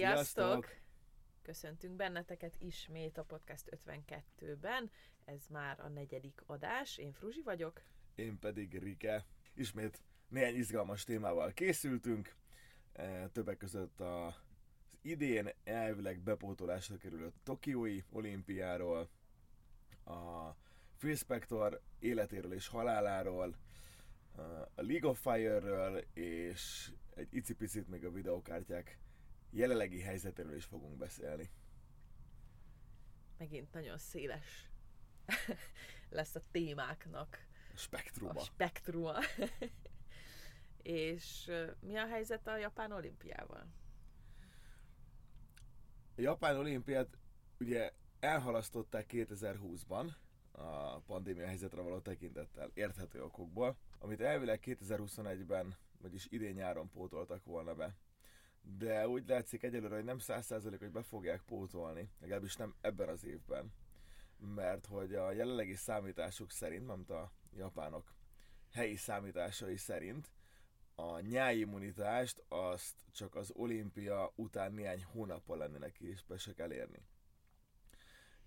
Sziasztok! Sziasztok! Köszöntünk benneteket ismét a Podcast 52-ben. Ez már a negyedik adás. Én Fruzsi vagyok. Én pedig Rike. Ismét néhány izgalmas témával készültünk. E, többek között a, az idén elvileg bepótolásra kerülött Tokiói olimpiáról, a Phil Spector életéről és haláláról, a League of Fire-ről, és egy icipicit még a videokártyák jelenlegi helyzetéről is fogunk beszélni. Megint nagyon széles lesz a témáknak. A spektruma. A spektruma. És mi a helyzet a Japán olimpiával? A Japán olimpiát ugye elhalasztották 2020-ban a pandémia helyzetre való tekintettel érthető okokból, amit elvileg 2021-ben, vagyis idén nyáron pótoltak volna be de úgy látszik egyelőre, hogy nem száz százalék, hogy be fogják pótolni, legalábbis nem ebben az évben, mert hogy a jelenlegi számítások szerint, nem a japánok helyi számításai szerint, a nyáimmunitást azt csak az olimpia után néhány hónappal lennének képesek elérni.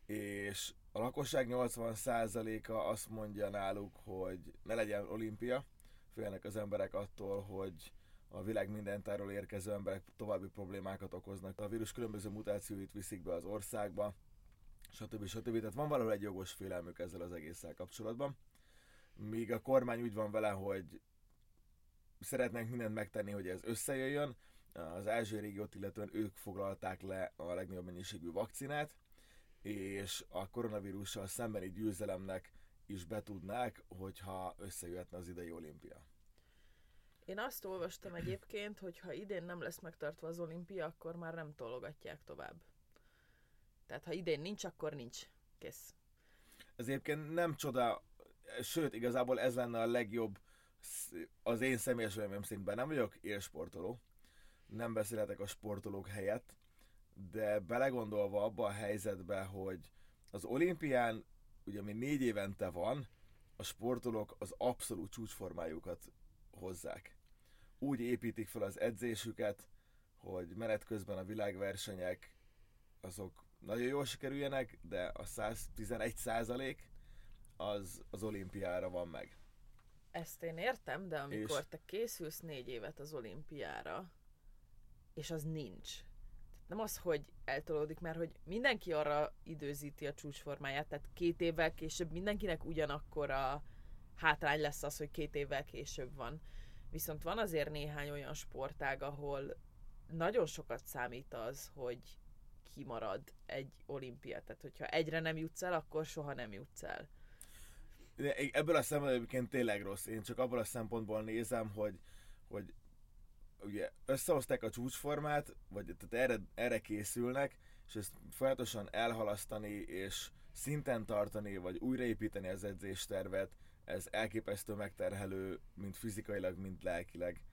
És a lakosság 80%-a azt mondja náluk, hogy ne legyen olimpia, félnek az emberek attól, hogy a világ minden táról érkező emberek további problémákat okoznak. A vírus különböző mutációit viszik be az országba, stb. stb. Tehát van valahol egy jogos félelmük ezzel az egésszel kapcsolatban. Míg a kormány úgy van vele, hogy szeretnénk mindent megtenni, hogy ez összejöjjön. Az Ázsiai régiót illetően ők foglalták le a legnagyobb mennyiségű vakcinát, és a koronavírussal szembeni győzelemnek is betudnák, hogyha összejöhetne az idei olimpia. Én azt olvastam egyébként, hogy ha idén nem lesz megtartva az olimpia, akkor már nem tologatják tovább. Tehát ha idén nincs, akkor nincs. Kész. Ez egyébként nem csoda, sőt, igazából ez lenne a legjobb, az én személyes véleményem szintben nem vagyok élsportoló, nem beszélhetek a sportolók helyett, de belegondolva abba a helyzetbe, hogy az olimpián, ugye ami négy évente van, a sportolók az abszolút csúcsformájukat hozzák. Úgy építik fel az edzésüket, hogy menet közben a világversenyek azok nagyon jól sikerüljenek, de a 111 százalék az az olimpiára van meg. Ezt én értem, de amikor és... te készülsz négy évet az olimpiára, és az nincs. Tehát nem az, hogy eltolódik, mert hogy mindenki arra időzíti a csúcsformáját, tehát két évvel később mindenkinek ugyanakkor a hátrány lesz az, hogy két évvel később van. Viszont van azért néhány olyan sportág, ahol nagyon sokat számít az, hogy kimarad egy olimpia. Tehát, hogyha egyre nem jutsz el, akkor soha nem jutsz el. Ebből a szempontból egyébként tényleg rossz. Én csak abból a szempontból nézem, hogy, hogy ugye összehozták a csúcsformát, vagy tehát erre, erre készülnek, és ezt folyamatosan elhalasztani, és szinten tartani, vagy újraépíteni az edzéstervet, ez elképesztő megterhelő, mint fizikailag, mint lelkileg.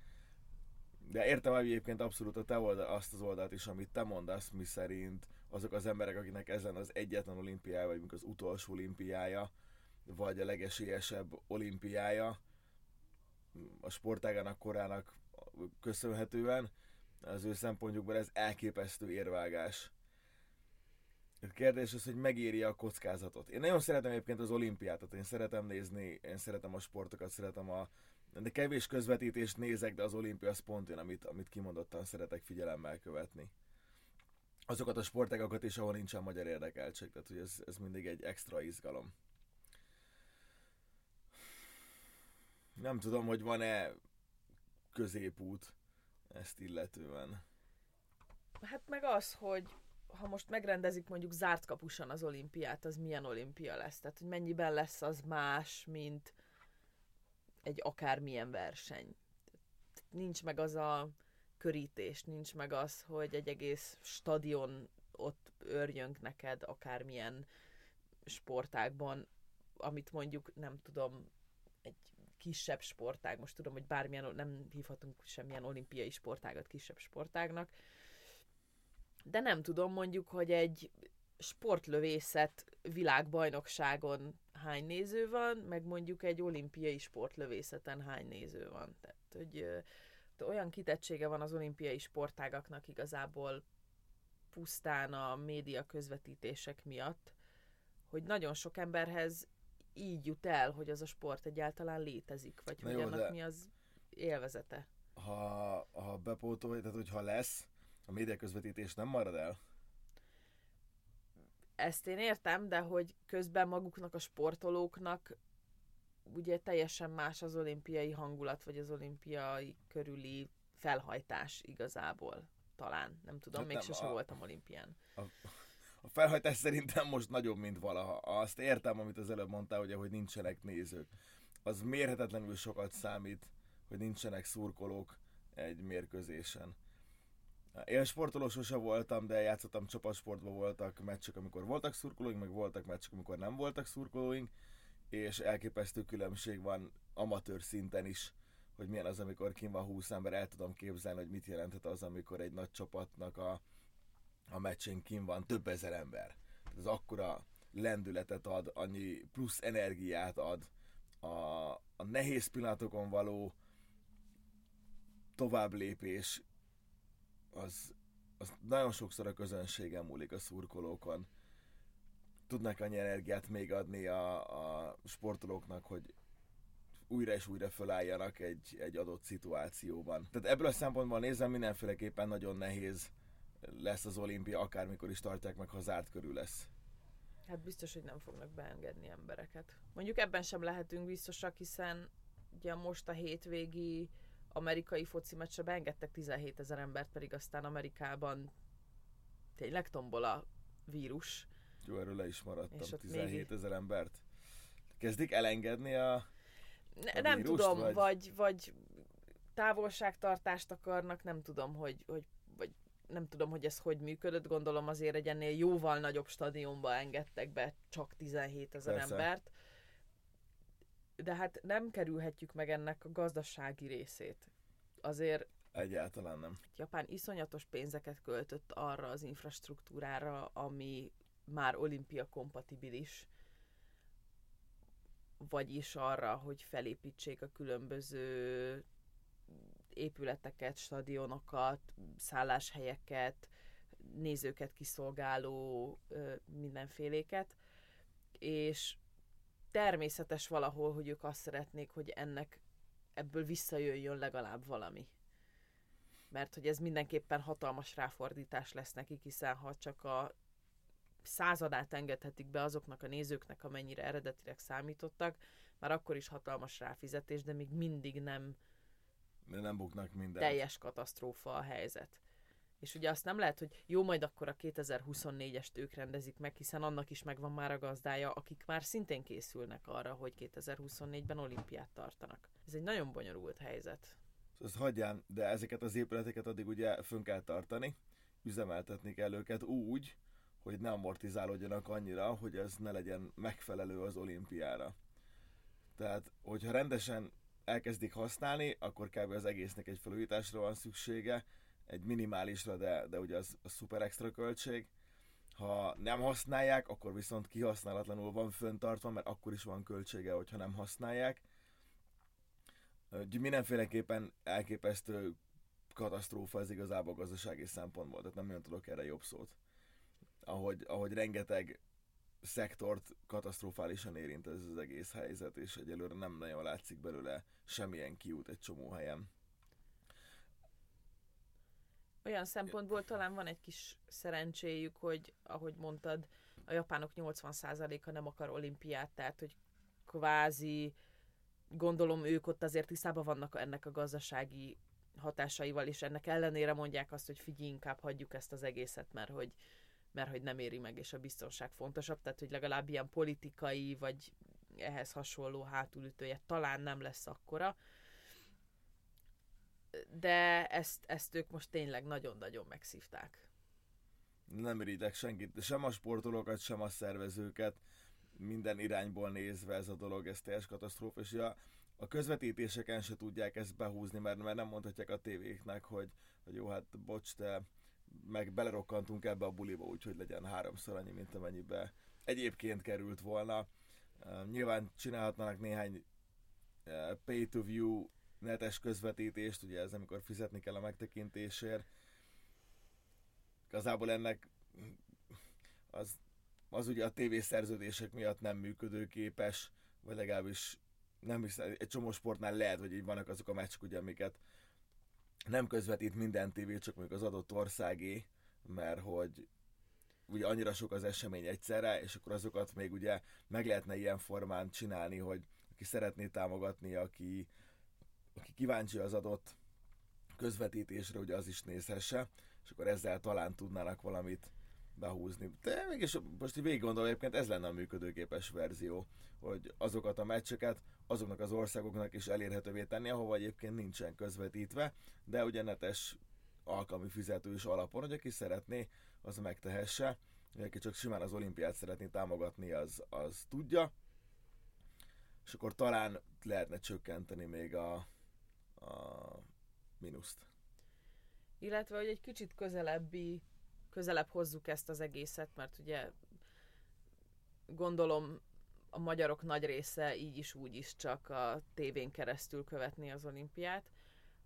De értem egyébként abszolút a te oldal, azt az oldalt is, amit te mondasz, mi szerint azok az emberek, akiknek ezen az egyetlen olimpiája, vagy az utolsó olimpiája, vagy a legesélyesebb olimpiája, a sportágának korának köszönhetően, az ő szempontjukban ez elképesztő érvágás. A kérdés az, hogy megéri a kockázatot. Én nagyon szeretem egyébként az olimpiát, én szeretem nézni, én szeretem a sportokat, szeretem a... De kevés közvetítést nézek, de az olimpia az pont én, amit, amit kimondottan szeretek figyelemmel követni. Azokat a sportágokat is, ahol nincsen magyar érdekeltség, tehát hogy ez, ez mindig egy extra izgalom. Nem tudom, hogy van-e középút ezt illetően. Hát meg az, hogy ha most megrendezik mondjuk zárt kapusan az olimpiát, az milyen olimpia lesz? Tehát, hogy mennyiben lesz az más, mint egy akármilyen verseny. Nincs meg az a körítés, nincs meg az, hogy egy egész stadion ott örjönk neked akármilyen sportágban, amit mondjuk nem tudom, egy kisebb sportág, most tudom, hogy bármilyen, nem hívhatunk semmilyen olimpiai sportágat kisebb sportágnak, de nem tudom mondjuk, hogy egy sportlövészet világbajnokságon hány néző van, meg mondjuk egy olimpiai sportlövészeten hány néző van. Tehát, hogy olyan kitettsége van az olimpiai sportágaknak igazából pusztán a média közvetítések miatt, hogy nagyon sok emberhez így jut el, hogy az a sport egyáltalán létezik, vagy Na hogy jó, annak de- mi az élvezete. Ha, ha bepótolja, tehát hogyha lesz, a média közvetítés nem marad el. Ezt én értem, de hogy közben maguknak a sportolóknak ugye teljesen más az olimpiai hangulat, vagy az olimpiai körüli felhajtás igazából. Talán, nem tudom, Hát még nem, sose a- voltam olimpián. A felhajtás szerintem most nagyobb, mint valaha. Azt értem, amit az előbb mondtál, ugye, hogy nincsenek nézők. Az mérhetetlenül sokat számít, hogy nincsenek szurkolók egy mérkőzésen. Én sportoló sose voltam, de játszottam csapatsportban, voltak meccsek, amikor voltak szurkolóink, meg voltak meccsek, amikor nem voltak szurkolóink, és elképesztő különbség van amatőr szinten is, hogy milyen az, amikor kim van 20 ember, el tudom képzelni, hogy mit jelenthet az, amikor egy nagy csapatnak a, a meccsen kim van több ezer ember. Ez akkora lendületet ad, annyi plusz energiát ad a, a nehéz pillanatokon való tovább lépés az, az nagyon sokszor a közönségen múlik a szurkolókon. Tudnak annyi energiát még adni a, a sportolóknak, hogy újra és újra fölálljanak egy, egy adott szituációban. Tehát ebből a szempontból nézem, mindenféleképpen nagyon nehéz lesz az olimpia, akármikor is tartják meg, ha zárt körül lesz. Hát biztos, hogy nem fognak beengedni embereket. Mondjuk ebben sem lehetünk biztosak, hiszen ugye most a hétvégi amerikai foci meccsre beengedtek 17 ezer embert, pedig aztán Amerikában tényleg tombol a vírus. Jó, erről le is maradtam. És ott 17 ezer embert. Kezdik elengedni a... Ne, A nem vírust, tudom, vagy- vagy... vagy, távolságtartást akarnak, nem tudom, hogy, hogy vagy nem tudom, hogy ez hogy működött, gondolom azért egy ennél jóval nagyobb stadionba engedtek be csak 17 ezer embert. De hát nem kerülhetjük meg ennek a gazdasági részét. Azért Egyáltalán nem. Japán iszonyatos pénzeket költött arra az infrastruktúrára, ami már olimpia kompatibilis, vagyis arra, hogy felépítsék a különböző épületeket, stadionokat, szálláshelyeket, nézőket kiszolgáló mindenféléket, és természetes valahol, hogy ők azt szeretnék, hogy ennek ebből visszajöjjön legalább valami mert hogy ez mindenképpen hatalmas ráfordítás lesz nekik, hiszen ha csak a századát engedhetik be azoknak a nézőknek, amennyire eredetileg számítottak, már akkor is hatalmas ráfizetés, de még mindig nem De nem buknak minden. teljes katasztrófa a helyzet. És ugye azt nem lehet, hogy jó, majd akkor a 2024-est ők rendezik meg, hiszen annak is megvan már a gazdája, akik már szintén készülnek arra, hogy 2024-ben olimpiát tartanak. Ez egy nagyon bonyolult helyzet. Azt hagyján, de ezeket az épületeket addig ugye fönn kell tartani, üzemeltetni kell őket úgy, hogy ne amortizálódjanak annyira, hogy ez ne legyen megfelelő az olimpiára. Tehát, hogyha rendesen elkezdik használni, akkor kb. az egésznek egy felújításra van szüksége, egy minimálisra, de, de ugye az, az szuper extra költség. Ha nem használják, akkor viszont kihasználatlanul van föntartva, mert akkor is van költsége, hogyha nem használják. Úgyhogy mindenféleképpen elképesztő katasztrófa ez igazából gazdasági szempontból, tehát nem nagyon tudok erre jobb szót. Ahogy, ahogy rengeteg szektort katasztrofálisan érint ez az egész helyzet, és egyelőre nem nagyon látszik belőle semmilyen kiút egy csomó helyen. Olyan szempontból talán van egy kis szerencséjük, hogy ahogy mondtad, a japánok 80%-a nem akar olimpiát, tehát hogy kvázi gondolom ők ott azért tisztában vannak ennek a gazdasági hatásaival, és ennek ellenére mondják azt, hogy figyelj, inkább hagyjuk ezt az egészet, mert hogy, mert hogy nem éri meg, és a biztonság fontosabb, tehát hogy legalább ilyen politikai, vagy ehhez hasonló hátulütője talán nem lesz akkora, de ezt, ezt ők most tényleg nagyon-nagyon megszívták. Nem irigyek senkit, sem a sportolókat, sem a szervezőket, minden irányból nézve ez a dolog, ez teljes katasztrófa, és a, a közvetítéseken se tudják ezt behúzni, mert, mert nem mondhatják a tévéknek, hogy, hogy jó, hát bocs, te meg belerokkantunk ebbe a buliba, úgyhogy legyen háromszor annyi, mint amennyibe egyébként került volna. Nyilván csinálhatnának néhány pay-to-view netes közvetítést, ugye ez amikor fizetni kell a megtekintésért, igazából ennek az, az ugye a tévészerződések miatt nem működőképes, vagy legalábbis nem hiszem, egy csomó sportnál lehet, hogy így vannak azok a meccsek, ugye, amiket nem közvetít minden tévé, csak mondjuk az adott országé, mert hogy ugye annyira sok az esemény egyszerre, és akkor azokat még ugye meg lehetne ilyen formán csinálni, hogy aki szeretné támogatni, aki, aki kíváncsi az adott közvetítésre, ugye az is nézhesse, és akkor ezzel talán tudnának valamit behúzni. De mégis most így végig gondolom, egyébként ez lenne a működőképes verzió, hogy azokat a meccseket azoknak az országoknak is elérhetővé tenni, ahova egyébként nincsen közvetítve, de ugye netes alkalmi fizetős alapon, hogy aki szeretné, az megtehesse. Aki csak simán az olimpiát szeretné támogatni, az, az tudja. És akkor talán lehetne csökkenteni még a, a mínuszt. Illetve, hogy egy kicsit közelebbi, közelebb hozzuk ezt az egészet, mert ugye gondolom a magyarok nagy része így is úgy is csak a tévén keresztül követni az olimpiát,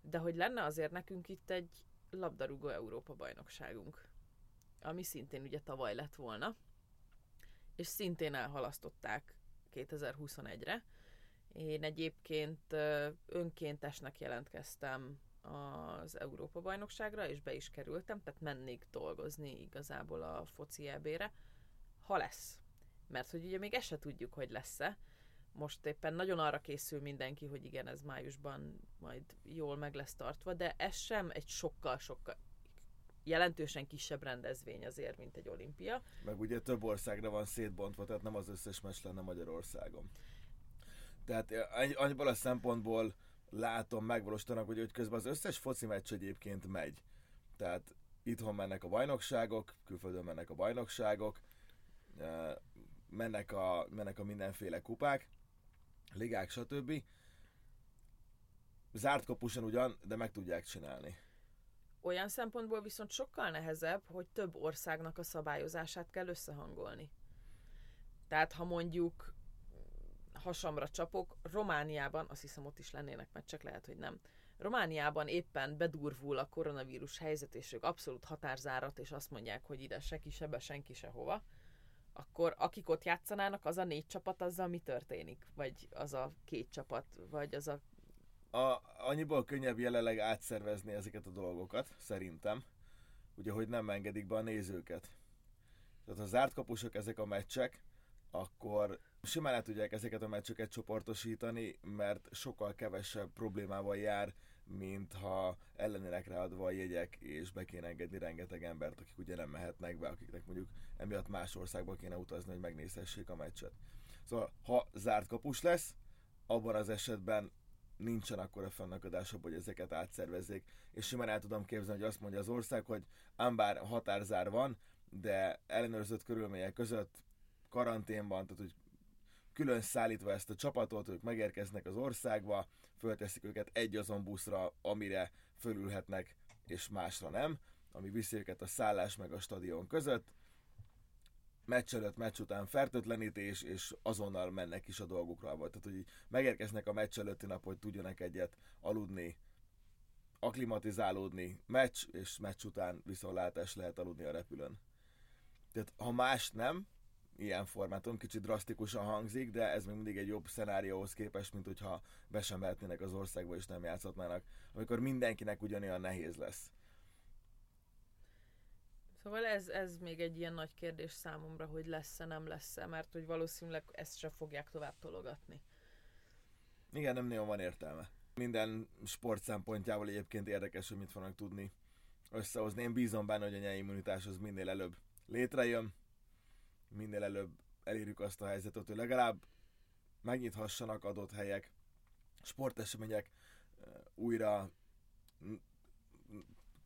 de hogy lenne azért nekünk itt egy labdarúgó Európa bajnokságunk, ami szintén ugye tavaly lett volna, és szintén elhalasztották 2021-re. Én egyébként önkéntesnek jelentkeztem az Európa bajnokságra, és be is kerültem, tehát mennék dolgozni igazából a foci ebére, ha lesz. Mert hogy ugye még ezt se tudjuk, hogy lesz-e. Most éppen nagyon arra készül mindenki, hogy igen, ez májusban majd jól meg lesz tartva, de ez sem egy sokkal-sokkal jelentősen kisebb rendezvény azért, mint egy olimpia. Meg ugye több országra van szétbontva, tehát nem az összes meccs lenne Magyarországon. Tehát eh, annyiból a szempontból látom, megvalósítanak, hogy, hogy közben az összes foci meccs egyébként megy. Tehát itthon mennek a bajnokságok, külföldön mennek a bajnokságok, mennek a, mennek a mindenféle kupák, ligák, stb. Zárt kapusan ugyan, de meg tudják csinálni. Olyan szempontból viszont sokkal nehezebb, hogy több országnak a szabályozását kell összehangolni. Tehát ha mondjuk hasamra csapok, Romániában, azt hiszem ott is lennének meccsek, lehet, hogy nem. Romániában éppen bedurvul a koronavírus helyzet, és ők abszolút határzárat, és azt mondják, hogy ide se kisebbe, senki sehova akkor akik ott játszanának, az a négy csapat, azzal mi történik? Vagy az a két csapat, vagy az a... a annyiból könnyebb jelenleg átszervezni ezeket a dolgokat, szerintem. Ugye, hogy nem engedik be a nézőket. Tehát ha zárt kapusok ezek a meccsek, akkor simán el tudják ezeket a meccseket csoportosítani, mert sokkal kevesebb problémával jár, mint ha ellenének ráadva a jegyek, és be kéne engedni rengeteg embert, akik ugye nem mehetnek be, akiknek mondjuk emiatt más országba kéne utazni, hogy megnézhessék a meccset. Szóval, ha zárt kapus lesz, abban az esetben nincsen akkor a fennakadásabb, hogy ezeket átszervezzék. És simán el tudom képzelni, hogy azt mondja az ország, hogy ám bár határzár van, de ellenőrzött körülmények között karanténban, tehát hogy külön szállítva ezt a csapatot, ők megérkeznek az országba, fölteszik őket egy azon buszra, amire fölülhetnek, és másra nem, ami viszi őket a szállás meg a stadion között. Meccs előtt, meccs után fertőtlenítés, és azonnal mennek is a dolgukra. Tehát, hogy megérkeznek a meccs előtti nap, hogy tudjanak egyet aludni, aklimatizálódni, meccs, és meccs után viszontlátás lehet aludni a repülőn. Tehát ha más nem, ilyen formátum, kicsit drasztikusan hangzik, de ez még mindig egy jobb szenárióhoz képest, mint hogyha be sem mehetnének az országba és nem játszhatnának, amikor mindenkinek ugyanolyan nehéz lesz. Szóval ez, ez még egy ilyen nagy kérdés számomra, hogy lesz-e, nem lesz-e, mert hogy valószínűleg ezt sem fogják tovább tologatni. Igen, nem nagyon van értelme. Minden sport szempontjából egyébként érdekes, hogy mit fognak tudni összehozni. Én bízom benne, hogy a nyelvi immunitás az minél előbb létrejön, minél előbb elérjük azt a helyzetet, hogy legalább megnyithassanak adott helyek, sportesemények újra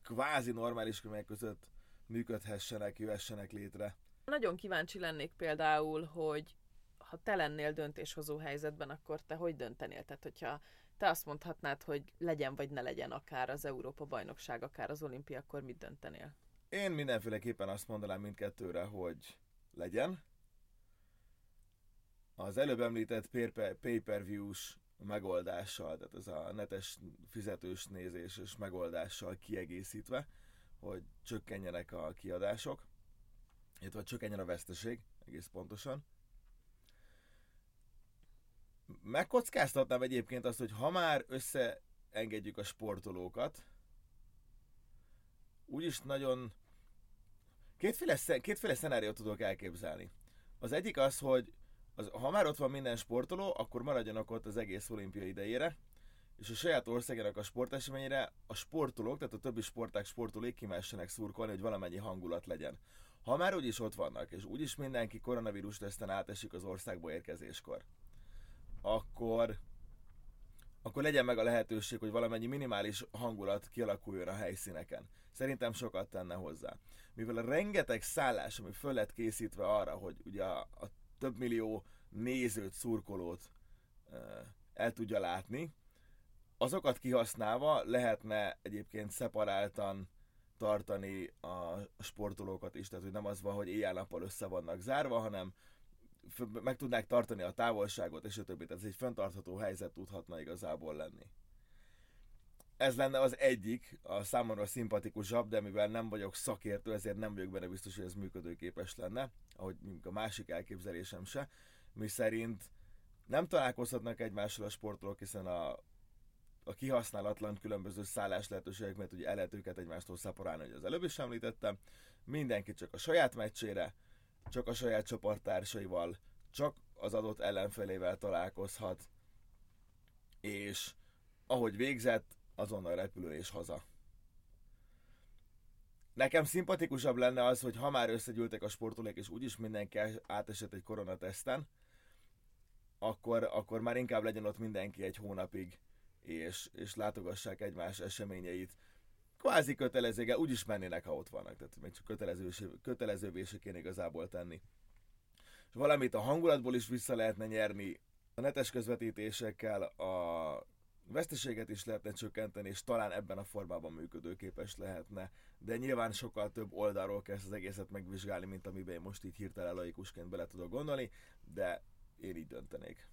kvázi normális körülmények között működhessenek, jöhessenek létre. Nagyon kíváncsi lennék például, hogy ha te lennél döntéshozó helyzetben, akkor te hogy döntenél? Tehát, hogyha te azt mondhatnád, hogy legyen vagy ne legyen akár az Európa bajnokság, akár az olimpia, akkor mit döntenél? Én mindenféleképpen azt mondanám mindkettőre, hogy legyen. Az előbb említett pay-per-view-s megoldással, tehát ez a netes fizetős nézéses megoldással kiegészítve, hogy csökkenjenek a kiadások, illetve csökkenjen a veszteség, egész pontosan. Megkockáztatnám egyébként azt, hogy ha már összeengedjük a sportolókat, úgyis nagyon... Kétféle, kétféle szenáriót tudok elképzelni. Az egyik az, hogy az, ha már ott van minden sportoló, akkor maradjanak ott az egész olimpia idejére, és a saját országának a sporteseményére a sportolók, tehát a többi sporták sportolók kimessenek szurkolni, hogy valamennyi hangulat legyen. Ha már úgyis ott vannak, és úgyis mindenki koronavírus teszten átesik az országba érkezéskor, akkor akkor legyen meg a lehetőség, hogy valamennyi minimális hangulat kialakuljon a helyszíneken. Szerintem sokat tenne hozzá. Mivel a rengeteg szállás, ami föl lett készítve arra, hogy ugye a, a több millió nézőt, szurkolót el tudja látni, azokat kihasználva lehetne egyébként szeparáltan tartani a sportolókat is, tehát hogy nem az van, hogy éjjel-nappal össze vannak zárva, hanem meg tudnák tartani a távolságot, és a többi. Tehát ez egy fenntartható helyzet tudhatna igazából lenni. Ez lenne az egyik, a számomra szimpatikusabb, de mivel nem vagyok szakértő, ezért nem vagyok benne biztos, hogy ez működőképes lenne, ahogy a másik elképzelésem se, mi szerint nem találkozhatnak egymással a sportolók, hiszen a, a kihasználatlan különböző szállás lehetőségek, mert ugye el lehet őket egymástól szaporálni, hogy az előbb is említettem, mindenki csak a saját meccsére, csak a saját csoporttársaival, csak az adott ellenfelével találkozhat, és ahogy végzett, azonnal repülő és haza. Nekem szimpatikusabb lenne az, hogy ha már összegyűltek a sportolók, és úgyis mindenki átesett egy koronateszten, akkor, akkor már inkább legyen ott mindenki egy hónapig, és, és látogassák egymás eseményeit. Kvázi kötelezőge, úgyis mennének, ha ott vannak, tehát még csak kötelező, kötelezővé se kéne igazából tenni. És valamit a hangulatból is vissza lehetne nyerni, a netes közvetítésekkel, a veszteséget is lehetne csökkenteni, és talán ebben a formában működőképes lehetne, de nyilván sokkal több oldalról kell ezt az egészet megvizsgálni, mint amiben én most így hirtelen laikusként bele tudok gondolni, de én így döntenék.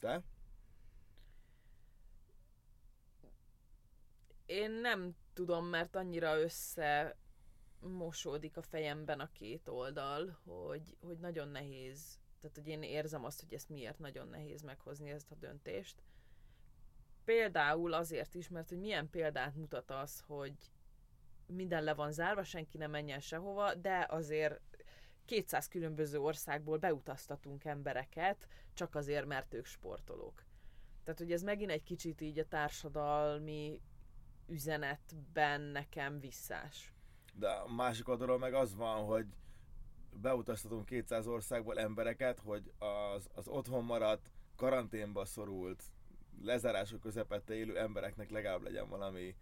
Te? Én nem tudom, mert annyira össze mosódik a fejemben a két oldal, hogy, hogy nagyon nehéz. Tehát, hogy én érzem azt, hogy ezt miért nagyon nehéz meghozni ezt a döntést. Például azért is, mert hogy milyen példát mutat az, hogy minden le van zárva, senki nem menjen sehova, de azért 200 különböző országból beutaztatunk embereket, csak azért, mert ők sportolók. Tehát, hogy ez megint egy kicsit így a társadalmi üzenetben nekem visszás. De a másik oldalról meg az van, hogy beutaztatunk 200 országból embereket, hogy az, az otthon maradt, karanténba szorult, lezárások közepette élő embereknek legalább legyen valami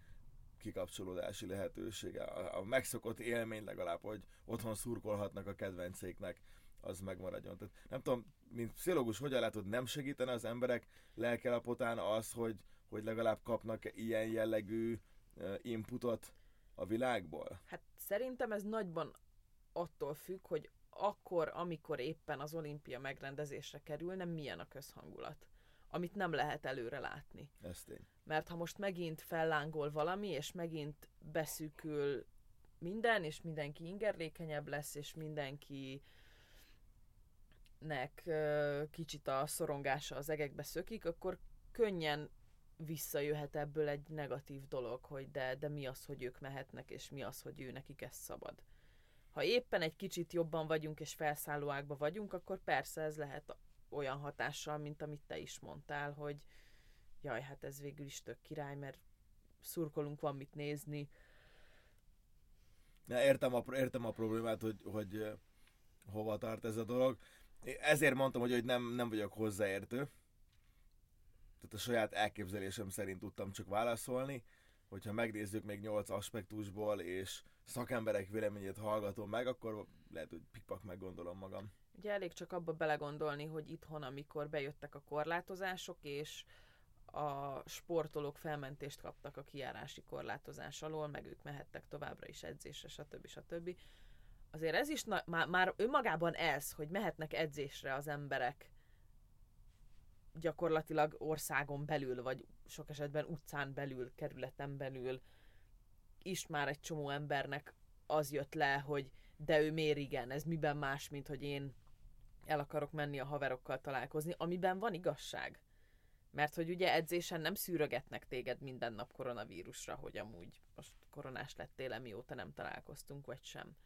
kikapcsolódási lehetősége. A, a megszokott élmény legalább, hogy otthon szurkolhatnak a kedvencéknek, az megmaradjon. Tehát nem tudom, mint pszichológus, hogyan látod, nem segítene az emberek lelkelapotán az, hogy, hogy legalább kapnak ilyen jellegű inputot a világból? Hát szerintem ez nagyban attól függ, hogy akkor, amikor éppen az olimpia megrendezésre kerülne, milyen a közhangulat amit nem lehet előre látni. Ez tény. Mert ha most megint fellángol valami, és megint beszűkül minden, és mindenki ingerlékenyebb lesz, és mindenki nek kicsit a szorongása az egekbe szökik, akkor könnyen visszajöhet ebből egy negatív dolog, hogy de, de mi az, hogy ők mehetnek, és mi az, hogy ő nekik ez szabad. Ha éppen egy kicsit jobban vagyunk, és felszállóákba vagyunk, akkor persze ez lehet olyan hatással, mint amit te is mondtál, hogy jaj, hát ez végül is tök király, mert szurkolunk, van mit nézni. Na, értem, a, értem a problémát, hogy, hogy hova tart ez a dolog. Ezért mondtam, hogy, hogy nem, nem vagyok hozzáértő. Tehát a saját elképzelésem szerint tudtam csak válaszolni. Hogyha megnézzük még nyolc aspektusból, és szakemberek véleményét hallgatom meg, akkor lehet, hogy pikpak meggondolom magam. Ugye elég csak abba belegondolni, hogy itthon, amikor bejöttek a korlátozások, és a sportolók felmentést kaptak a kiárási korlátozás alól, meg ők mehettek továbbra is edzésre, stb. stb. Azért ez is na- már, már önmagában ez, hogy mehetnek edzésre az emberek gyakorlatilag országon belül, vagy sok esetben utcán belül, kerületen belül, is már egy csomó embernek az jött le, hogy de ő miért igen, ez miben más, mint hogy én el akarok menni a haverokkal találkozni, amiben van igazság. Mert hogy ugye edzésen nem szűrögetnek téged minden nap koronavírusra, hogy amúgy most koronás lettél, mióta nem találkoztunk, vagy sem.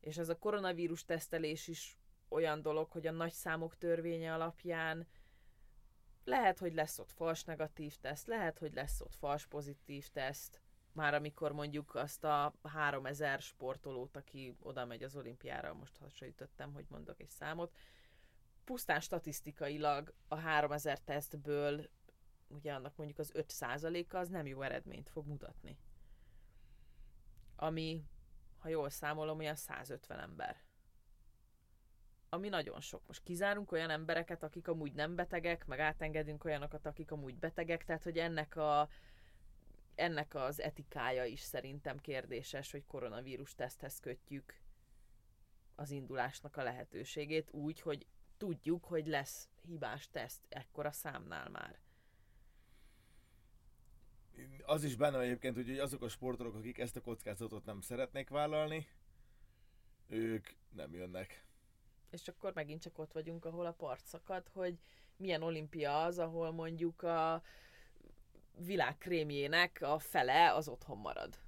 És ez a koronavírus tesztelés is olyan dolog, hogy a nagy számok törvénye alapján lehet, hogy lesz ott fals negatív teszt, lehet, hogy lesz ott fals pozitív teszt, már amikor mondjuk azt a 3000 sportolót, aki oda megy az olimpiára, most hasonlítottam, hogy mondok egy számot, pusztán statisztikailag a 3000 tesztből ugye annak mondjuk az 5%-a az nem jó eredményt fog mutatni. Ami, ha jól számolom, olyan 150 ember. Ami nagyon sok. Most kizárunk olyan embereket, akik amúgy nem betegek, meg átengedünk olyanokat, akik amúgy betegek, tehát hogy ennek a ennek az etikája is szerintem kérdéses, hogy koronavírus teszthez kötjük az indulásnak a lehetőségét úgy, hogy tudjuk, hogy lesz hibás teszt ekkora számnál már. Az is benne egyébként, hogy azok a sportolók, akik ezt a kockázatot nem szeretnék vállalni, ők nem jönnek. És akkor megint csak ott vagyunk, ahol a part szakad, hogy milyen olimpia az, ahol mondjuk a világkrémjének a fele az otthon marad.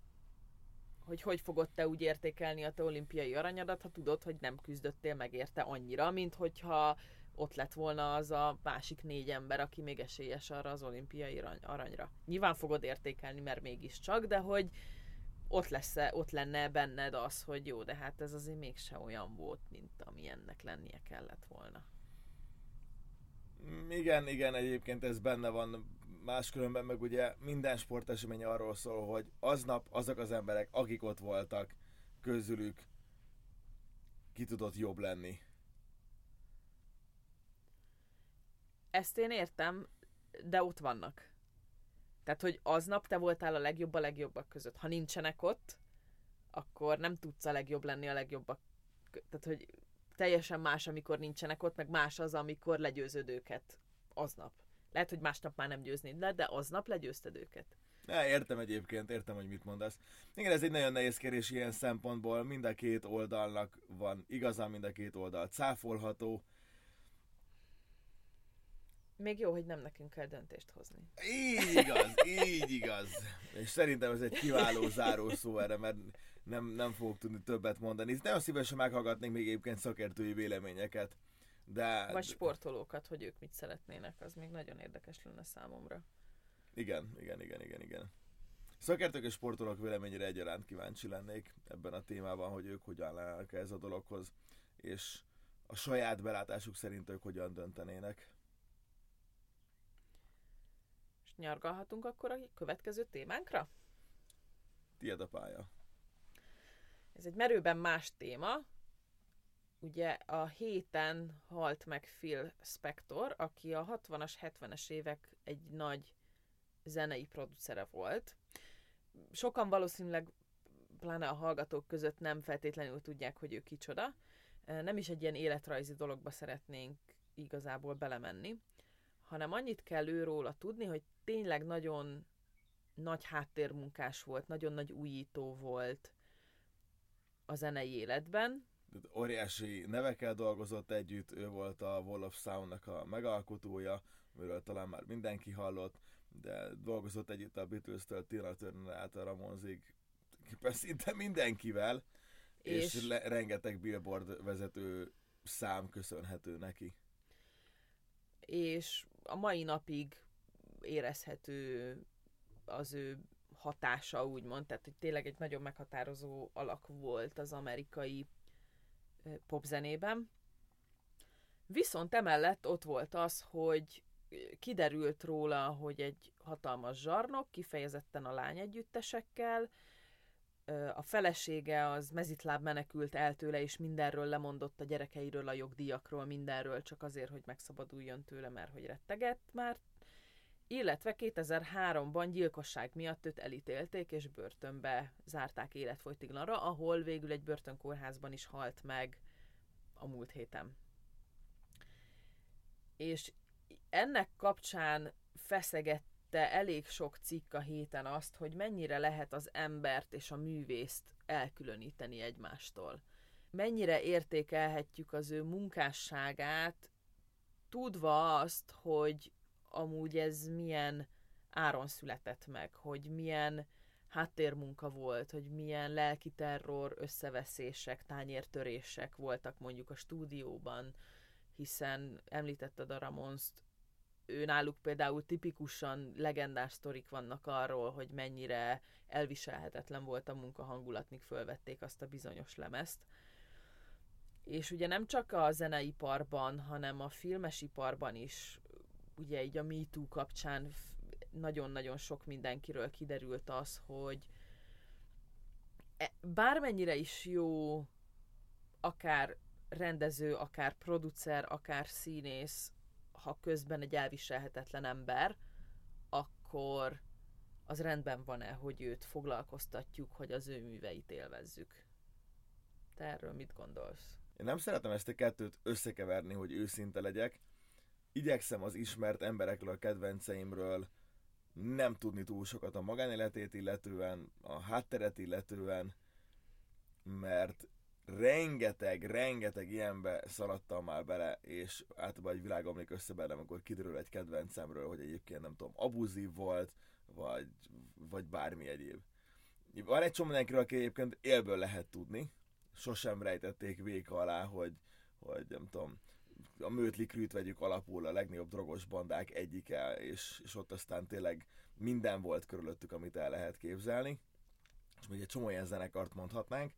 Hogy hogy fogod te úgy értékelni a te olimpiai aranyadat, ha tudod, hogy nem küzdöttél meg érte annyira, mint hogyha ott lett volna az a másik négy ember, aki még esélyes arra az olimpiai aranyra. Nyilván fogod értékelni, mert mégiscsak, de hogy ott, lesz ott lenne benned az, hogy jó, de hát ez azért mégse olyan volt, mint ami ennek lennie kellett volna. Igen, igen, egyébként ez benne van máskülönben meg ugye minden sportesemény arról szól, hogy aznap azok az emberek, akik ott voltak, közülük ki tudott jobb lenni. Ezt én értem, de ott vannak. Tehát, hogy aznap te voltál a legjobb a legjobbak között. Ha nincsenek ott, akkor nem tudsz a legjobb lenni a legjobbak. Tehát, hogy teljesen más, amikor nincsenek ott, meg más az, amikor legyőzöd őket aznap. Lehet, hogy másnap már nem győznéd le, de aznap legyőzted őket. Ne, értem egyébként, értem, hogy mit mondasz. Igen, ez egy nagyon nehéz kérdés ilyen szempontból. Mind a két oldalnak van igazán mind a két oldal cáfolható. Még jó, hogy nem nekünk kell döntést hozni. Így igaz, így igaz. És szerintem ez egy kiváló zárószó erre, mert nem, nem fogok tudni többet mondani. Nagyon szívesen meghallgatnék még egyébként szakértői véleményeket. De... Vagy sportolókat, hogy ők mit szeretnének, az még nagyon érdekes lenne számomra. Igen, igen, igen, igen, igen. Szakértők és sportolók véleményére egyaránt kíváncsi lennék ebben a témában, hogy ők hogyan állnak ez a dologhoz, és a saját belátásuk szerint ők hogyan döntenének. És nyargalhatunk akkor a következő témánkra? Tied a pálya. Ez egy merőben más téma, ugye a héten halt meg Phil Spector, aki a 60-as, 70-es évek egy nagy zenei producere volt. Sokan valószínűleg, pláne a hallgatók között nem feltétlenül tudják, hogy ő kicsoda. Nem is egy ilyen életrajzi dologba szeretnénk igazából belemenni, hanem annyit kell őróla tudni, hogy tényleg nagyon nagy háttérmunkás volt, nagyon nagy újító volt a zenei életben, óriási nevekkel dolgozott együtt, ő volt a Wall of Sound-nak a megalkotója, amiről talán már mindenki hallott, de dolgozott együtt a Beatles-től Tina Turner át a Ramonzig, szinte mindenkivel, és, és le, rengeteg billboard vezető szám köszönhető neki. És a mai napig érezhető az ő hatása, úgymond, tehát hogy tényleg egy nagyon meghatározó alak volt az amerikai popzenében. Viszont emellett ott volt az, hogy kiderült róla, hogy egy hatalmas zsarnok, kifejezetten a lány együttesekkel, a felesége az mezitláb menekült el tőle, és mindenről lemondott a gyerekeiről, a jogdíjakról, mindenről, csak azért, hogy megszabaduljon tőle, mert hogy rettegett már. Illetve 2003-ban gyilkosság miatt őt elítélték, és börtönbe zárták életfolytiglanra, ahol végül egy börtönkórházban is halt meg a múlt héten. És ennek kapcsán feszeget említette elég sok cikk a héten azt, hogy mennyire lehet az embert és a művészt elkülöníteni egymástól. Mennyire értékelhetjük az ő munkásságát, tudva azt, hogy amúgy ez milyen áron született meg, hogy milyen háttérmunka volt, hogy milyen lelki terror, összeveszések, tányértörések voltak mondjuk a stúdióban, hiszen említetted a Ramonszt, ő náluk például tipikusan legendás sztorik vannak arról, hogy mennyire elviselhetetlen volt a munkahangulat, míg fölvették azt a bizonyos lemezt. És ugye nem csak a zeneiparban, hanem a filmesiparban is, ugye így a MeToo kapcsán nagyon-nagyon sok mindenkiről kiderült az, hogy e, bármennyire is jó akár rendező, akár producer, akár színész, ha közben egy elviselhetetlen ember, akkor az rendben van-e, hogy őt foglalkoztatjuk, hogy az ő műveit élvezzük. Te erről mit gondolsz? Én nem szeretem ezt a kettőt összekeverni, hogy őszinte legyek. Igyekszem az ismert emberekről, kedvenceimről nem tudni túl sokat a magánéletét illetően, a hátteret illetően, mert rengeteg, rengeteg ilyenbe szaladtam már bele, és általában egy világ omlik össze belem, amikor kiderül egy kedvencemről, hogy egyébként nem tudom, abuzív volt, vagy, vagy bármi egyéb. Van egy csomó mindenkiről, aki egyébként élből lehet tudni, sosem rejtették véka alá, hogy, hogy nem tudom, a Crüe-t vegyük alapul a legnagyobb drogos bandák egyike, és, és ott aztán tényleg minden volt körülöttük, amit el lehet képzelni. És még egy csomó ilyen zenekart mondhatnánk.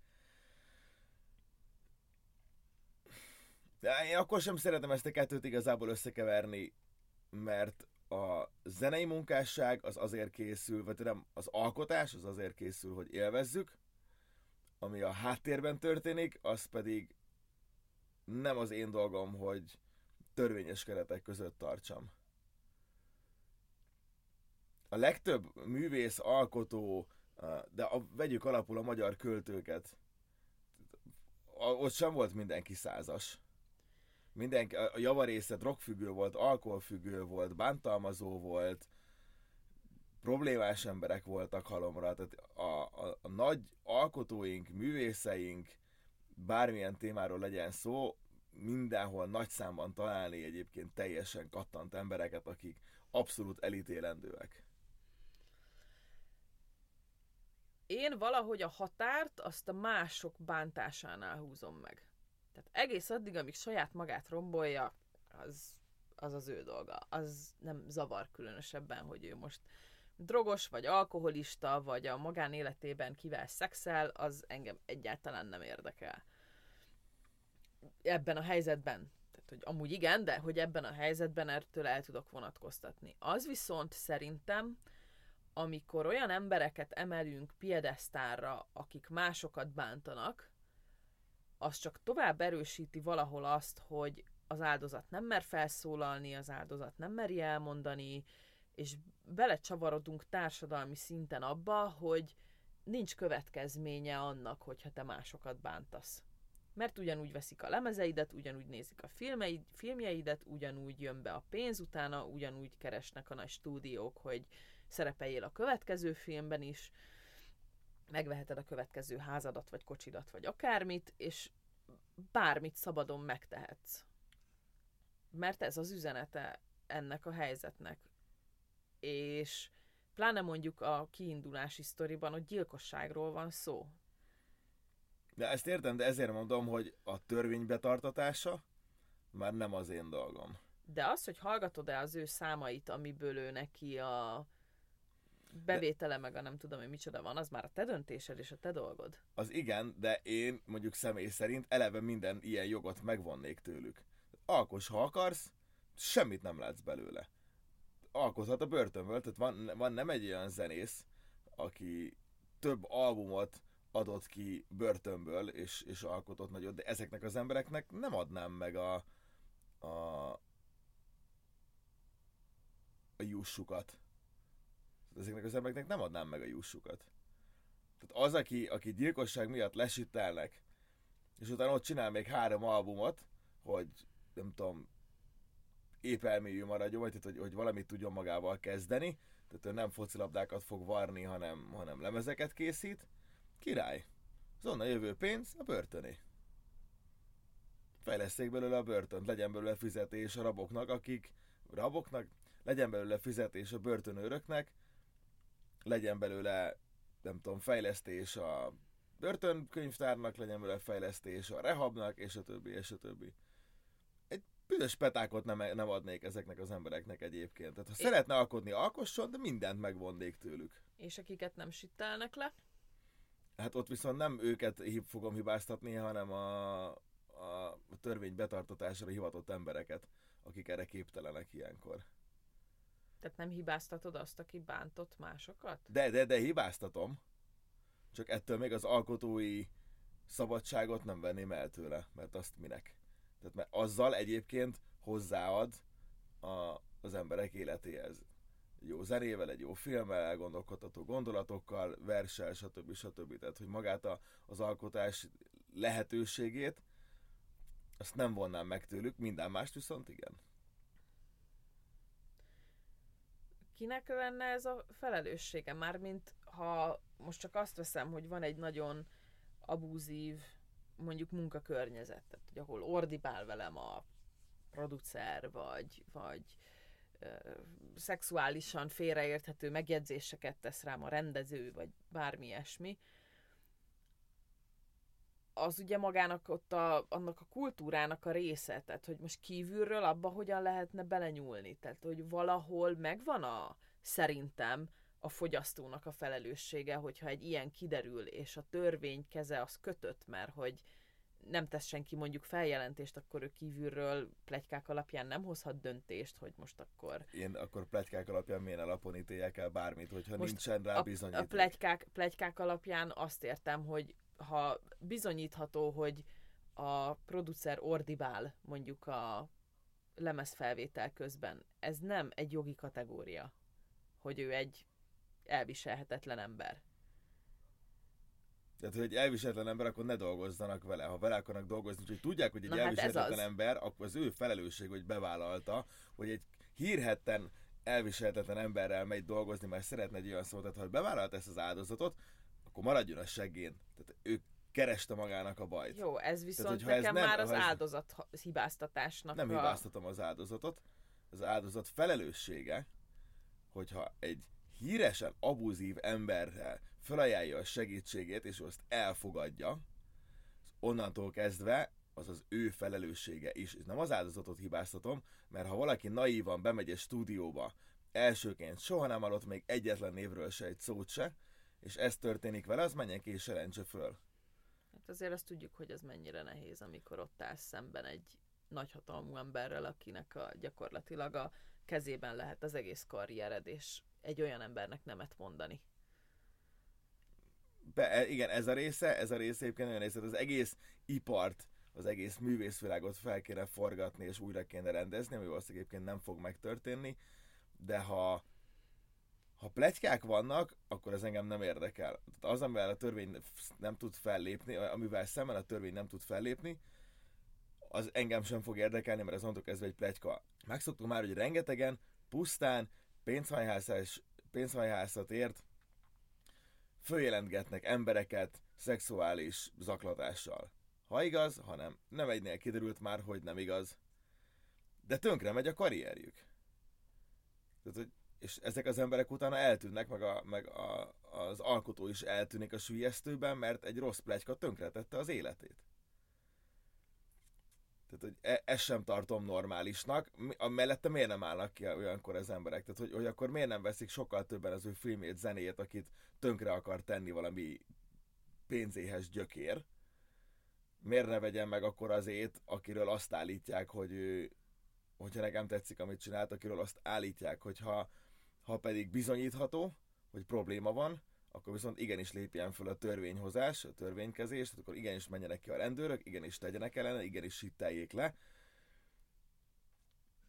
De én akkor sem szeretem ezt a kettőt igazából összekeverni, mert a zenei munkásság az azért készül, vagy nem, az alkotás az azért készül, hogy élvezzük, ami a háttérben történik, az pedig nem az én dolgom, hogy törvényes keretek között tartsam. A legtöbb művész, alkotó, de a, vegyük alapul a magyar költőket, ott sem volt mindenki százas. Mindenki, a javarésze drogfüggő volt, alkoholfüggő volt, bántalmazó volt, problémás emberek voltak halomra, tehát a, a, a nagy alkotóink, művészeink, bármilyen témáról legyen szó, mindenhol nagy számban találni egyébként teljesen kattant embereket, akik abszolút elítélendőek. Én valahogy a határt azt a mások bántásánál húzom meg. Tehát egész addig, amíg saját magát rombolja, az az, az ő dolga. Az nem zavar különösebben, hogy ő most drogos, vagy alkoholista, vagy a magánéletében kivel szexel, az engem egyáltalán nem érdekel. Ebben a helyzetben. Tehát, hogy amúgy igen, de hogy ebben a helyzetben ertől el tudok vonatkoztatni. Az viszont szerintem, amikor olyan embereket emelünk piedesztárra, akik másokat bántanak, az csak tovább erősíti valahol azt, hogy az áldozat nem mer felszólalni, az áldozat nem meri elmondani, és belecsavarodunk társadalmi szinten abba, hogy nincs következménye annak, hogyha te másokat bántasz. Mert ugyanúgy veszik a lemezeidet, ugyanúgy nézik a filmeid, filmjeidet, ugyanúgy jön be a pénz utána, ugyanúgy keresnek a nagy stúdiók, hogy szerepeljél a következő filmben is, megveheted a következő házadat, vagy kocsidat, vagy akármit, és bármit szabadon megtehetsz. Mert ez az üzenete ennek a helyzetnek. És pláne mondjuk a kiindulási sztoriban, hogy gyilkosságról van szó. De ezt értem, de ezért mondom, hogy a törvény betartatása már nem az én dolgom. De az, hogy hallgatod-e az ő számait, amiből ő neki a bevétele, meg a nem tudom, hogy micsoda van, az már a te döntésed és a te dolgod. Az igen, de én mondjuk személy szerint eleve minden ilyen jogot megvonnék tőlük. Alkos, ha akarsz, semmit nem látsz belőle. Alkothat a börtönből, tehát van, van nem egy olyan zenész, aki több albumot adott ki börtönből, és, és alkotott nagyot, de ezeknek az embereknek nem adnám meg a, a, a jussukat ezeknek az embereknek nem adnám meg a jussukat. Tehát az, aki, aki gyilkosság miatt lesütelnek, és utána ott csinál még három albumot, hogy nem tudom, épp elmélyű maradjon, vagy tehát, hogy, hogy valamit tudjon magával kezdeni, Tehát ő nem focilabdákat fog varni, hanem, hanem lemezeket készít. Király. Az onnan jövő pénz a börtöné. Fejleszték belőle a börtönt, legyen belőle fizetés a raboknak, akik raboknak, legyen belőle fizetés a börtönőröknek, legyen belőle, nem tudom, fejlesztés a börtönkönyvtárnak, legyen belőle fejlesztés a rehabnak, és a többi, és a többi. Egy büdös petákot nem, nem adnék ezeknek az embereknek egyébként. Tehát ha é. szeretne alkotni, alkosson, de mindent megvonnék tőlük. És akiket nem sittelnek le? Hát ott viszont nem őket fogom hibáztatni, hanem a, a törvény betartatásra hivatott embereket, akik erre képtelenek ilyenkor. Tehát nem hibáztatod azt, aki bántott másokat? De, de, de hibáztatom. Csak ettől még az alkotói szabadságot nem venném el tőle, mert azt minek. Tehát mert azzal egyébként hozzáad a, az emberek életéhez. Jó zenével, egy jó filmmel, elgondolkodható gondolatokkal, versel, stb. stb. Tehát, hogy magát a, az alkotás lehetőségét, azt nem vonnám meg tőlük, minden mást viszont igen. Kinek lenne ez a felelőssége? Mármint ha most csak azt veszem, hogy van egy nagyon abúzív mondjuk munkakörnyezet, tehát, hogy ahol ordibál velem a producer, vagy, vagy ö, szexuálisan félreérthető megjegyzéseket tesz rám a rendező, vagy bármi ilyesmi, az ugye magának ott a, annak a kultúrának a része, tehát hogy most kívülről abba hogyan lehetne belenyúlni, tehát hogy valahol megvan a, szerintem a fogyasztónak a felelőssége, hogyha egy ilyen kiderül, és a törvény keze az kötött, mert hogy nem tesz senki mondjuk feljelentést, akkor ő kívülről plegykák alapján nem hozhat döntést, hogy most akkor... Én akkor plegykák alapján milyen alapon ítéljek el bármit, hogyha most nincsen rá bizonyíték. A plegykák, plegykák alapján azt értem, hogy ha bizonyítható, hogy a producer ordibál mondjuk a lemezfelvétel közben, ez nem egy jogi kategória, hogy ő egy elviselhetetlen ember. Tehát, hogy egy elviselhetetlen ember, akkor ne dolgozzanak vele. Ha vele akarnak dolgozni, hogy tudják, hogy egy Na, elviselhetetlen hát ember, akkor az ő felelősség, hogy bevállalta, hogy egy hírhetten elviselhetetlen emberrel megy dolgozni, mert szeretne egy olyan szót, tehát ha bevállalt ezt az áldozatot, akkor maradjon a seggén. Tehát ő kereste magának a bajt. Jó, ez viszont Tehát, nekem ez nem, már az ez... áldozat hibáztatásnak Nem a... hibáztatom az áldozatot. Az áldozat felelőssége, hogyha egy híresen abuzív emberrel felajánlja a segítségét, és azt elfogadja, onnantól kezdve az az ő felelőssége is. És nem az áldozatot hibáztatom, mert ha valaki naívan bemegy egy stúdióba, elsőként soha nem hallott még egyetlen névről se egy szót se, és ez történik vele, az menjen ki és jelentse föl. Hát azért azt tudjuk, hogy ez mennyire nehéz, amikor ott állsz szemben egy nagyhatalmú emberrel, akinek a gyakorlatilag a kezében lehet az egész karriered, és egy olyan embernek nemet mondani. Be, e, igen, ez a része, ez a része egyébként nagyon része, az egész ipart, az egész művészvilágot fel kéne forgatni, és újra kéne rendezni, ami valószínűleg egyébként nem fog megtörténni, de ha ha pletykák vannak, akkor ez engem nem érdekel. Tehát az, amivel a törvény nem tud fellépni, amivel szemben a törvény nem tud fellépni, az engem sem fog érdekelni, mert az onnantól kezdve egy pletyka. Megszoktuk már, hogy rengetegen pusztán pénzhajhászatért följelentgetnek embereket szexuális zaklatással. Ha igaz, hanem nem egynél kiderült már, hogy nem igaz. De tönkre megy a karrierjük. Tehát, hogy és ezek az emberek utána eltűnnek, meg, a, meg a, az alkotó is eltűnik a sülyeztőben, mert egy rossz plegyka tönkretette az életét. Tehát, hogy e, ezt sem tartom normálisnak. A mellette miért nem állnak ki olyankor az emberek? Tehát, hogy, hogy akkor miért nem veszik sokkal többen az ő filmét, zenéjét, akit tönkre akar tenni valami pénzéhes gyökér? Miért ne vegyen meg akkor azért, akiről azt állítják, hogy ő, hogyha nekem tetszik, amit csinált, akiről azt állítják, hogyha ha pedig bizonyítható, hogy probléma van, akkor viszont igenis lépjen fel a törvényhozás, a törvénykezés, akkor igenis menjenek ki a rendőrök, igenis tegyenek ellene, igenis sitteljék le.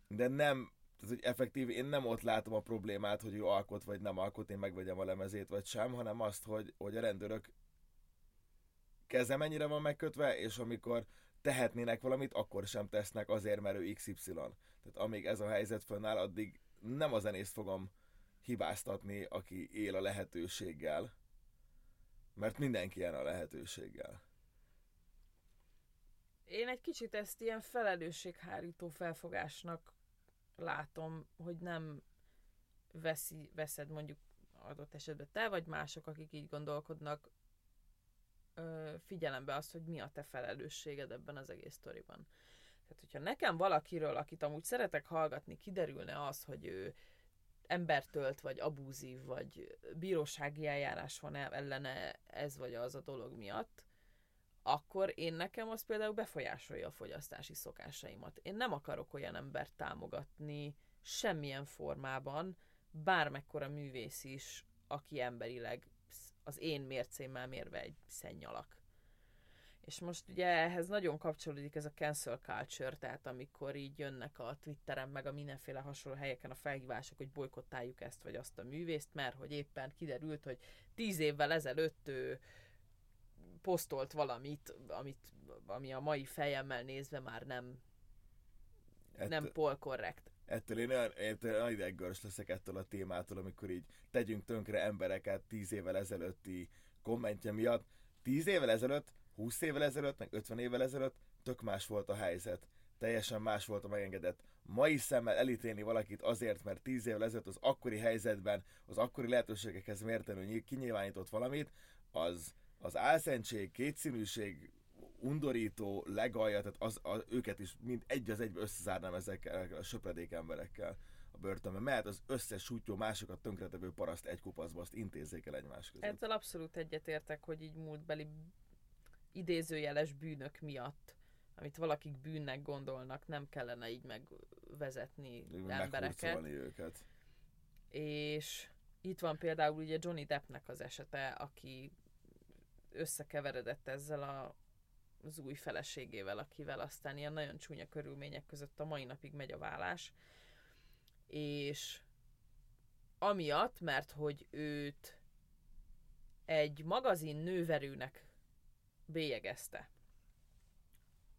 De nem, tehát hogy effektív, én nem ott látom a problémát, hogy ő alkot vagy nem alkot, én megvegyem a lemezét vagy sem, hanem azt, hogy, hogy a rendőrök keze mennyire van megkötve, és amikor tehetnének valamit, akkor sem tesznek azért, mert ő XY. Tehát amíg ez a helyzet fönnáll, addig nem a zenészt fogom hibáztatni, aki él a lehetőséggel, mert mindenki ilyen a lehetőséggel. Én egy kicsit ezt ilyen felelősséghárító felfogásnak látom, hogy nem veszi, veszed mondjuk adott esetben te, vagy mások, akik így gondolkodnak, figyelembe azt, hogy mi a te felelősséged ebben az egész sztoriban. Tehát, hogyha nekem valakiről, akit amúgy szeretek hallgatni, kiderülne az, hogy ő embertölt, vagy abúzív, vagy bírósági eljárás van ellene ez vagy az a dolog miatt, akkor én nekem az például befolyásolja a fogyasztási szokásaimat. Én nem akarok olyan embert támogatni semmilyen formában, bármekkora művész is, aki emberileg az én mércémmel mérve egy szennyalak. És most ugye ehhez nagyon kapcsolódik ez a cancel culture, tehát amikor így jönnek a Twitteren, meg a mindenféle hasonló helyeken a felhívások, hogy bolykottáljuk ezt vagy azt a művészt, mert hogy éppen kiderült, hogy tíz évvel ezelőtt ő posztolt valamit, amit, ami a mai fejemmel nézve már nem, Ett, nem polkorrekt. Ettől én olyan, olyan ideggörs leszek ettől a témától, amikor így tegyünk tönkre embereket tíz évvel ezelőtti kommentje miatt. Tíz évvel ezelőtt 20 évvel ezelőtt, meg 50 évvel ezelőtt tök más volt a helyzet. Teljesen más volt a megengedett. Mai szemmel elítélni valakit azért, mert 10 évvel ezelőtt az akkori helyzetben, az akkori lehetőségekhez mértenül kinyilvánított valamit, az, az álszentség, kétszínűség, undorító, legalja, tehát az, az, őket is mind egy az egybe összezárnám ezekkel a söpredék emberekkel a börtönben, mert az összes sútyó másokat tönkretevő paraszt egy kupaszba, azt intézzék el egymás között. Ezzel abszolút egyetértek, hogy így múltbeli idézőjeles bűnök miatt, amit valakik bűnnek gondolnak, nem kellene így megvezetni embereket. őket. És itt van például ugye Johnny Deppnek az esete, aki összekeveredett ezzel a, az új feleségével, akivel aztán ilyen nagyon csúnya körülmények között a mai napig megy a vállás. És amiatt, mert hogy őt egy magazin nőverőnek bélyegezte.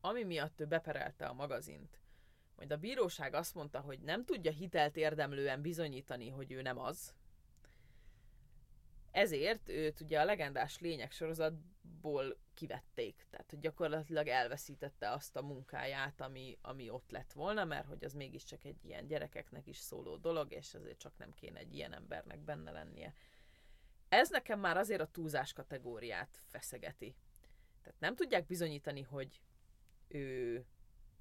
Ami miatt ő beperelte a magazint. Majd a bíróság azt mondta, hogy nem tudja hitelt érdemlően bizonyítani, hogy ő nem az. Ezért őt ugye a legendás lények sorozatból kivették. Tehát, hogy gyakorlatilag elveszítette azt a munkáját, ami, ami ott lett volna, mert hogy az mégiscsak egy ilyen gyerekeknek is szóló dolog, és azért csak nem kéne egy ilyen embernek benne lennie. Ez nekem már azért a túlzás kategóriát feszegeti. Tehát nem tudják bizonyítani, hogy ő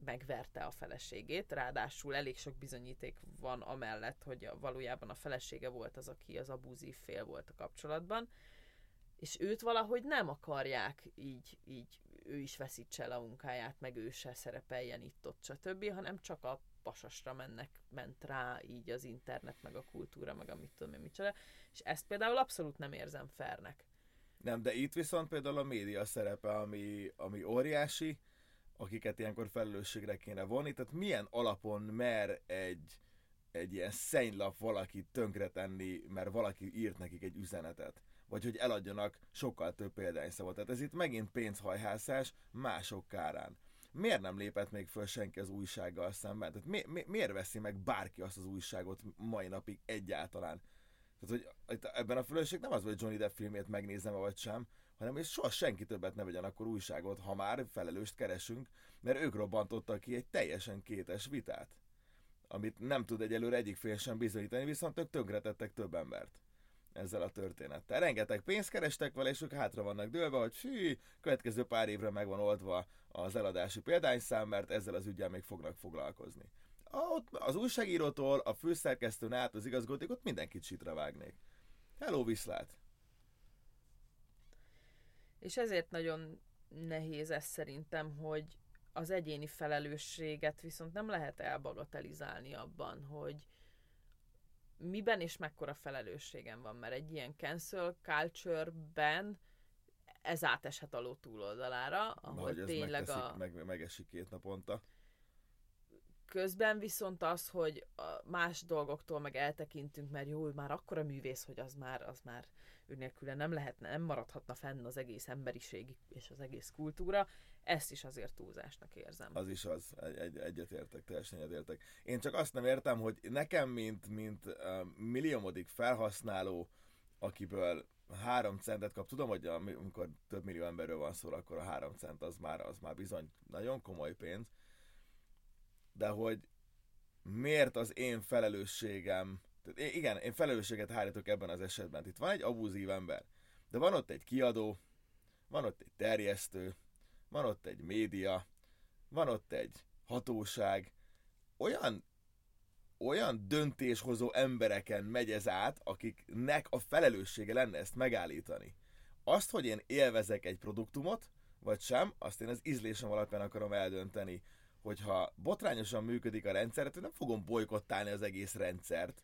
megverte a feleségét, ráadásul elég sok bizonyíték van amellett, hogy a, valójában a felesége volt az, aki az abúzív fél volt a kapcsolatban, és őt valahogy nem akarják így, így ő is veszítse el a munkáját, meg ő se szerepeljen itt, ott, stb., hanem csak a pasasra mennek, ment rá így az internet, meg a kultúra, meg a mit tudom én micsoda, és ezt például abszolút nem érzem fernek. Nem, de itt viszont például a média szerepe, ami, ami óriási, akiket ilyenkor felelősségre kéne vonni, tehát milyen alapon mer egy, egy ilyen szennylap valakit tönkretenni, mert valaki írt nekik egy üzenetet vagy hogy eladjanak sokkal több példányszavot. Tehát ez itt megint pénzhajhászás mások kárán. Miért nem lépett még föl senki az újsággal szemben? Tehát mi, mi, miért veszi meg bárki azt az újságot mai napig egyáltalán? Tehát, hogy ebben a fölösség nem az, hogy Johnny Depp filmét megnézem, vagy sem, hanem hogy soha senki többet ne vegyen akkor újságot, ha már felelőst keresünk, mert ők robbantottak ki egy teljesen kétes vitát, amit nem tud egyelőre egyik fél sem bizonyítani, viszont ők tönkretettek több embert ezzel a történettel. Rengeteg pénzt kerestek vele, és ők hátra vannak dőlve, hogy fű, következő pár évre meg van oldva az eladási példányszám, mert ezzel az ügyel még fognak foglalkozni ott az újságírótól, a főszerkesztőn át az igazgatók, ott mindenkit sítra vágnék. Hello, viszlát! És ezért nagyon nehéz ez szerintem, hogy az egyéni felelősséget viszont nem lehet elbagatelizálni abban, hogy miben és mekkora felelősségem van, mert egy ilyen cancel culture-ben ez áteshet a túloldalára, ahol tényleg a... Meg, megesik két naponta Közben viszont az, hogy más dolgoktól meg eltekintünk, mert jó, már akkora művész, hogy az már, az már ő nélküle nem lehetne, nem maradhatna fenn az egész emberiség és az egész kultúra, ezt is azért túlzásnak érzem. Az is az, egy, egy, egyetértek, teljesen egyetértek. Én csak azt nem értem, hogy nekem, mint, mint uh, milliómodik felhasználó, akiből három centet kap, tudom, hogy amikor több millió emberről van szó, akkor a három cent az már, az már bizony nagyon komoly pénz, de hogy miért az én felelősségem, tehát igen, én felelősséget hárítok ebben az esetben. Itt van egy abúzív ember, de van ott egy kiadó, van ott egy terjesztő, van ott egy média, van ott egy hatóság, olyan olyan döntéshozó embereken megy ez át, akiknek a felelőssége lenne ezt megállítani. Azt, hogy én élvezek egy produktumot, vagy sem, azt én az ízlésem alapján akarom eldönteni, hogyha botrányosan működik a rendszer, akkor nem fogom bolykottálni az egész rendszert,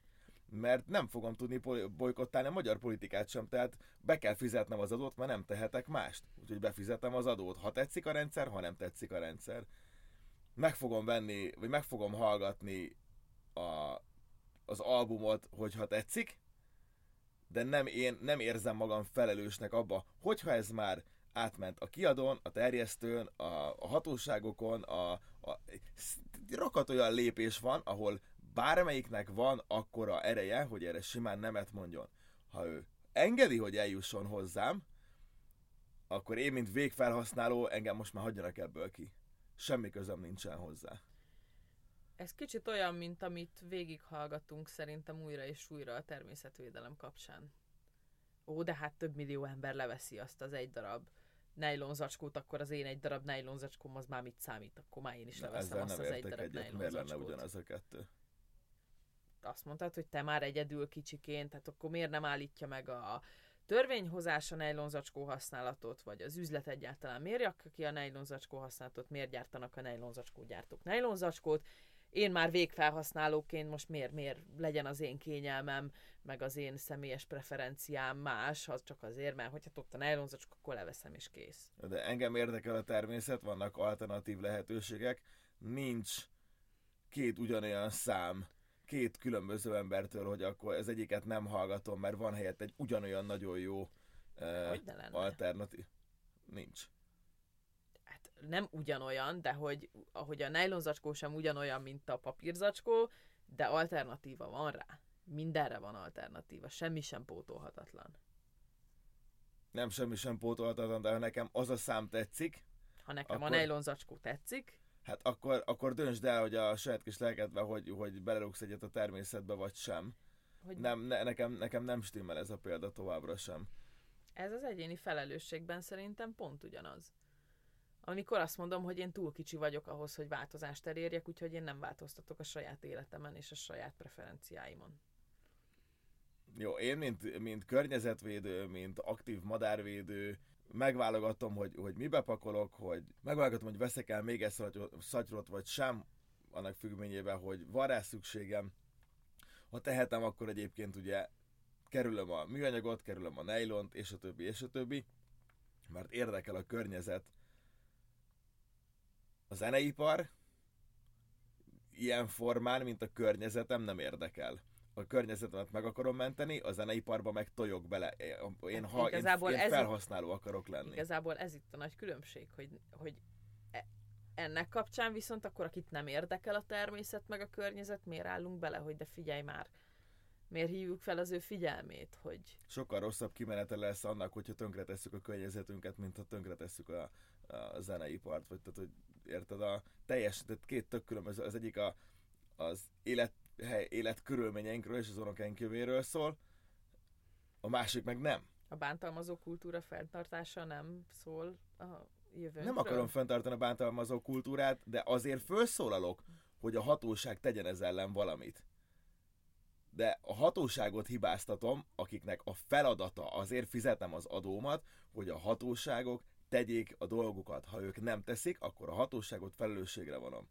mert nem fogom tudni bolykottálni a magyar politikát sem, tehát be kell fizetnem az adót, mert nem tehetek mást. Úgyhogy befizetem az adót, ha tetszik a rendszer, ha nem tetszik a rendszer. Meg fogom venni, vagy meg fogom hallgatni a, az albumot, hogyha tetszik, de nem én nem érzem magam felelősnek abba, hogyha ez már átment a kiadón, a terjesztőn, a, a hatóságokon, a, a rakat olyan lépés van, ahol bármelyiknek van akkora ereje, hogy erre simán nemet mondjon. Ha ő engedi, hogy eljusson hozzám, akkor én, mint végfelhasználó, engem most már hagyjanak ebből ki. Semmi közöm nincsen hozzá. Ez kicsit olyan, mint amit végighallgatunk szerintem újra és újra a természetvédelem kapcsán. Ó, de hát több millió ember leveszi azt az egy darab nejlonzacskót, akkor az én egy darab nejlonzacskóm az már mit számít, akkor már én is leveszem azt az egy darab egyet. Miért lenne ugyanaz a kettő? Azt mondtad, hogy te már egyedül kicsiként, tehát akkor miért nem állítja meg a törvényhozás a nejlonzacskó használatot, vagy az üzlet egyáltalán? Miért ki a nejlonzacskó használatot, miért gyártanak a nejlonzacskó gyártók nejlonzacskót, én már végfelhasználóként most miért, miért legyen az én kényelmem, meg az én személyes preferenciám más, az csak azért, mert hogyha ott a nejlonzacskó, akkor leveszem és kész. De engem érdekel a természet, vannak alternatív lehetőségek, nincs két ugyanolyan szám két különböző embertől, hogy akkor ez egyiket nem hallgatom, mert van helyett egy ugyanolyan nagyon jó uh, alternatív. Nincs nem ugyanolyan, de hogy ahogy a nejlonzacskó sem ugyanolyan, mint a papírzacskó, de alternatíva van rá. Mindenre van alternatíva, semmi sem pótolhatatlan. Nem semmi sem pótolhatatlan, de ha nekem az a szám tetszik... Ha nekem akkor... a nejlonzacskó tetszik... Hát akkor, akkor döntsd el, hogy a saját kis lelkedbe, hogy, hogy belerúgsz egyet a természetbe, vagy sem. Hogy... Nem, ne, nekem, nekem nem stimmel ez a példa továbbra sem. Ez az egyéni felelősségben szerintem pont ugyanaz amikor azt mondom, hogy én túl kicsi vagyok ahhoz, hogy változást elérjek, úgyhogy én nem változtatok a saját életemen és a saját preferenciáimon. Jó, én mint, mint környezetvédő, mint aktív madárvédő, megválogatom, hogy, hogy mibe pakolok, hogy megválogatom, hogy veszek el még egy szatyrot, vagy sem, annak függvényében, hogy van rá szükségem. Ha tehetem, akkor egyébként ugye kerülöm a műanyagot, kerülöm a nejlont, és a többi, és a többi, mert érdekel a környezet, a zeneipar ilyen formán, mint a környezetem nem érdekel. A környezetemet meg akarom menteni, a zeneiparba meg tojok bele. Én, hát ha, igazából én, én felhasználó itt, akarok lenni. Igazából ez itt a nagy különbség, hogy, hogy e, ennek kapcsán viszont akkor, akit nem érdekel a természet meg a környezet, miért állunk bele, hogy de figyelj már, miért hívjuk fel az ő figyelmét, hogy... Sokkal rosszabb kimenete lesz annak, hogyha tönkretesszük a környezetünket, mint ha tönkretesszük a, a zeneipart, vagy tehát, hogy érted, a teljes, tehát két tök különböző, az egyik a, az élet, hely, élet körülményeinkről és az unokáink jövőjéről szól, a másik meg nem. A bántalmazó kultúra fenntartása nem szól a jövőnkről? Nem akarom fenntartani a bántalmazó kultúrát, de azért felszólalok, hogy a hatóság tegyen ez ellen valamit. De a hatóságot hibáztatom, akiknek a feladata, azért fizetem az adómat, hogy a hatóságok tegyék a dolgokat. Ha ők nem teszik, akkor a hatóságot felelősségre vonom.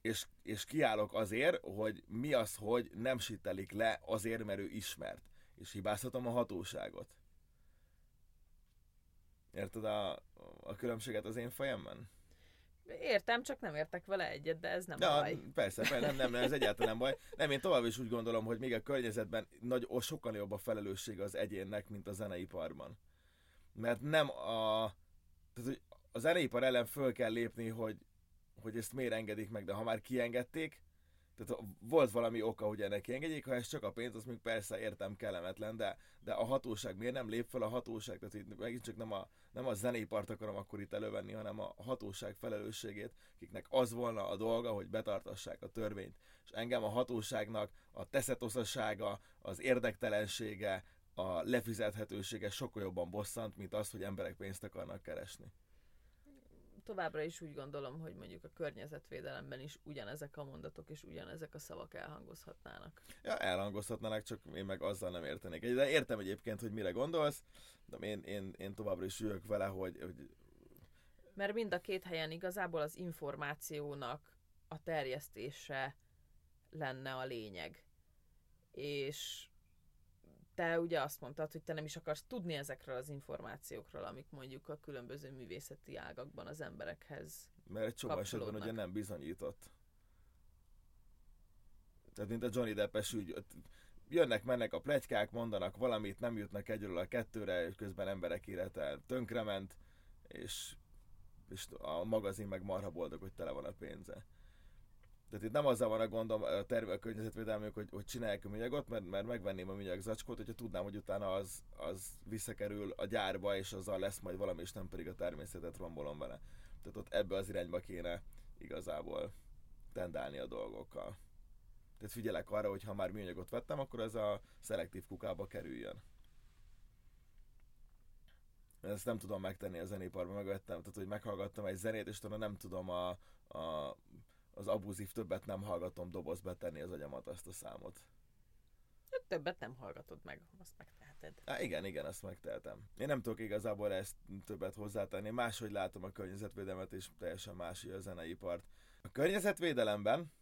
És, és kiállok azért, hogy mi az, hogy nem sittelik le azért, mert ő ismert. És hibázhatom a hatóságot. Érted a, a különbséget az én fejemben? Értem, csak nem értek vele egyet, de ez nem Ja, baj. persze, persze, nem, nem, nem, ez egyáltalán nem baj. Nem, én tovább is úgy gondolom, hogy még a környezetben nagy, sokkal jobb a felelősség az egyénnek, mint a zeneiparban. Mert nem a... Tehát, hogy a zeneipar ellen föl kell lépni, hogy, hogy ezt miért engedik meg, de ha már kiengedték, tehát volt valami oka, hogy ennek kiengedjék, ha ez csak a pénz, az még persze értem kellemetlen, de, de a hatóság miért nem lép fel a hatóság, tehát itt megint csak nem a, nem a zeneipart akarom akkor itt elővenni, hanem a hatóság felelősségét, akiknek az volna a dolga, hogy betartassák a törvényt. És engem a hatóságnak a teszetoszassága, az érdektelensége, a lefizethetősége sokkal jobban bosszant, mint az, hogy emberek pénzt akarnak keresni továbbra is úgy gondolom, hogy mondjuk a környezetvédelemben is ugyanezek a mondatok és ugyanezek a szavak elhangozhatnának. Ja, elhangozhatnának, csak én meg azzal nem értenék. De értem egyébként, hogy mire gondolsz, de én, én, én továbbra is jövök vele, hogy, hogy... Mert mind a két helyen igazából az információnak a terjesztése lenne a lényeg. És te ugye azt mondtad, hogy te nem is akarsz tudni ezekről az információkról, amik mondjuk a különböző művészeti ágakban az emberekhez Mert egy csomó esetben ugye nem bizonyított. Tehát mint a Johnny Deppes ügy, jönnek, mennek a plegykák, mondanak valamit, nem jutnak egyről a kettőre, és közben emberek élete tönkrement, és, és a magazin meg marha boldog, hogy tele van a pénze. Tehát itt nem azzal van a gondom a terve a környezetvédelmük, hogy, hogy csinálják a műanyagot, mert, mert megvenném a műanyag zacskót, hogyha tudnám, hogy utána az, az visszakerül a gyárba, és azzal lesz majd valami, és nem pedig a természetet rombolom vele. Tehát ott ebbe az irányba kéne igazából tendálni a dolgokkal. Tehát figyelek arra, hogy ha már műanyagot vettem, akkor ez a szelektív kukába kerüljön. Ezt nem tudom megtenni a zenéparban, megvettem, tehát hogy meghallgattam egy zenét, és talán nem tudom a, a az abuzív többet nem hallgatom dobozba tenni az agyamat azt a számot. Hát többet nem hallgatod meg, azt megteheted. Há, igen, igen, azt megtehetem. Én nem tudok igazából ezt többet hozzátenni. Máshogy látom a környezetvédelmet, és teljesen más a zeneipart. A környezetvédelemben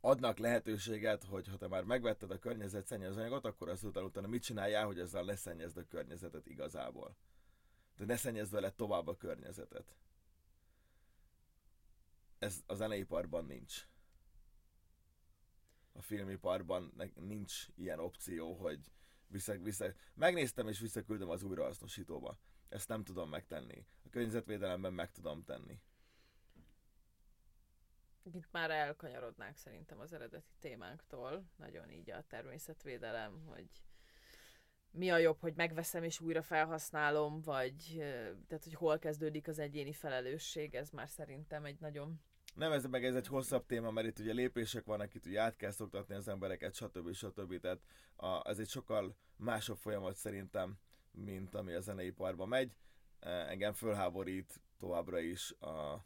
adnak lehetőséget, hogy ha te már megvetted a környezetszennyezőanyagot, akkor azután utána mit csináljál, hogy ezzel leszennyezd a környezetet igazából. De ne szennyezd vele tovább a környezetet ez a zeneiparban nincs. A filmiparban nincs ilyen opció, hogy vissza, vissza, megnéztem és visszaküldöm az újrahasznosítóba. Ezt nem tudom megtenni. A környezetvédelemben meg tudom tenni. Itt már elkanyarodnák szerintem az eredeti témánktól. Nagyon így a természetvédelem, hogy mi a jobb, hogy megveszem és újra felhasználom, vagy tehát, hogy hol kezdődik az egyéni felelősség, ez már szerintem egy nagyon nem ez meg ez egy hosszabb téma, mert itt ugye lépések vannak, itt ugye át kell szoktatni az embereket, stb. stb. Tehát a, ez egy sokkal másabb folyamat szerintem, mint ami a zeneiparban megy. Engem fölháborít továbbra is a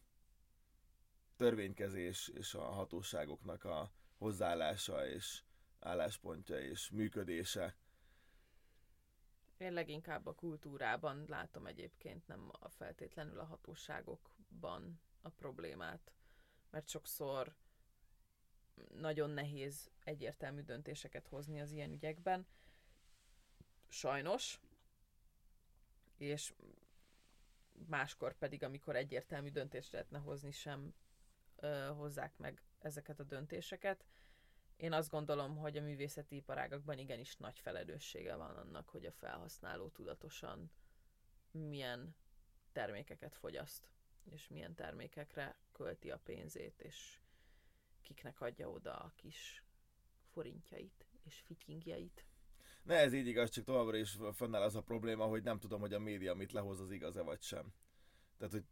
törvénykezés és a hatóságoknak a hozzáállása és álláspontja és működése. Én leginkább a kultúrában látom egyébként, nem a feltétlenül a hatóságokban a problémát mert sokszor nagyon nehéz egyértelmű döntéseket hozni az ilyen ügyekben. Sajnos. És máskor pedig, amikor egyértelmű döntést lehetne hozni, sem ö, hozzák meg ezeket a döntéseket. Én azt gondolom, hogy a művészeti iparágakban igenis nagy felelőssége van annak, hogy a felhasználó tudatosan milyen termékeket fogyaszt és milyen termékekre költi a pénzét, és kiknek adja oda a kis forintjait és fityingjeit. Ne, ez így igaz, csak továbbra is fennáll az a probléma, hogy nem tudom, hogy a média mit lehoz, az igaz-e vagy sem. Tehát, hogy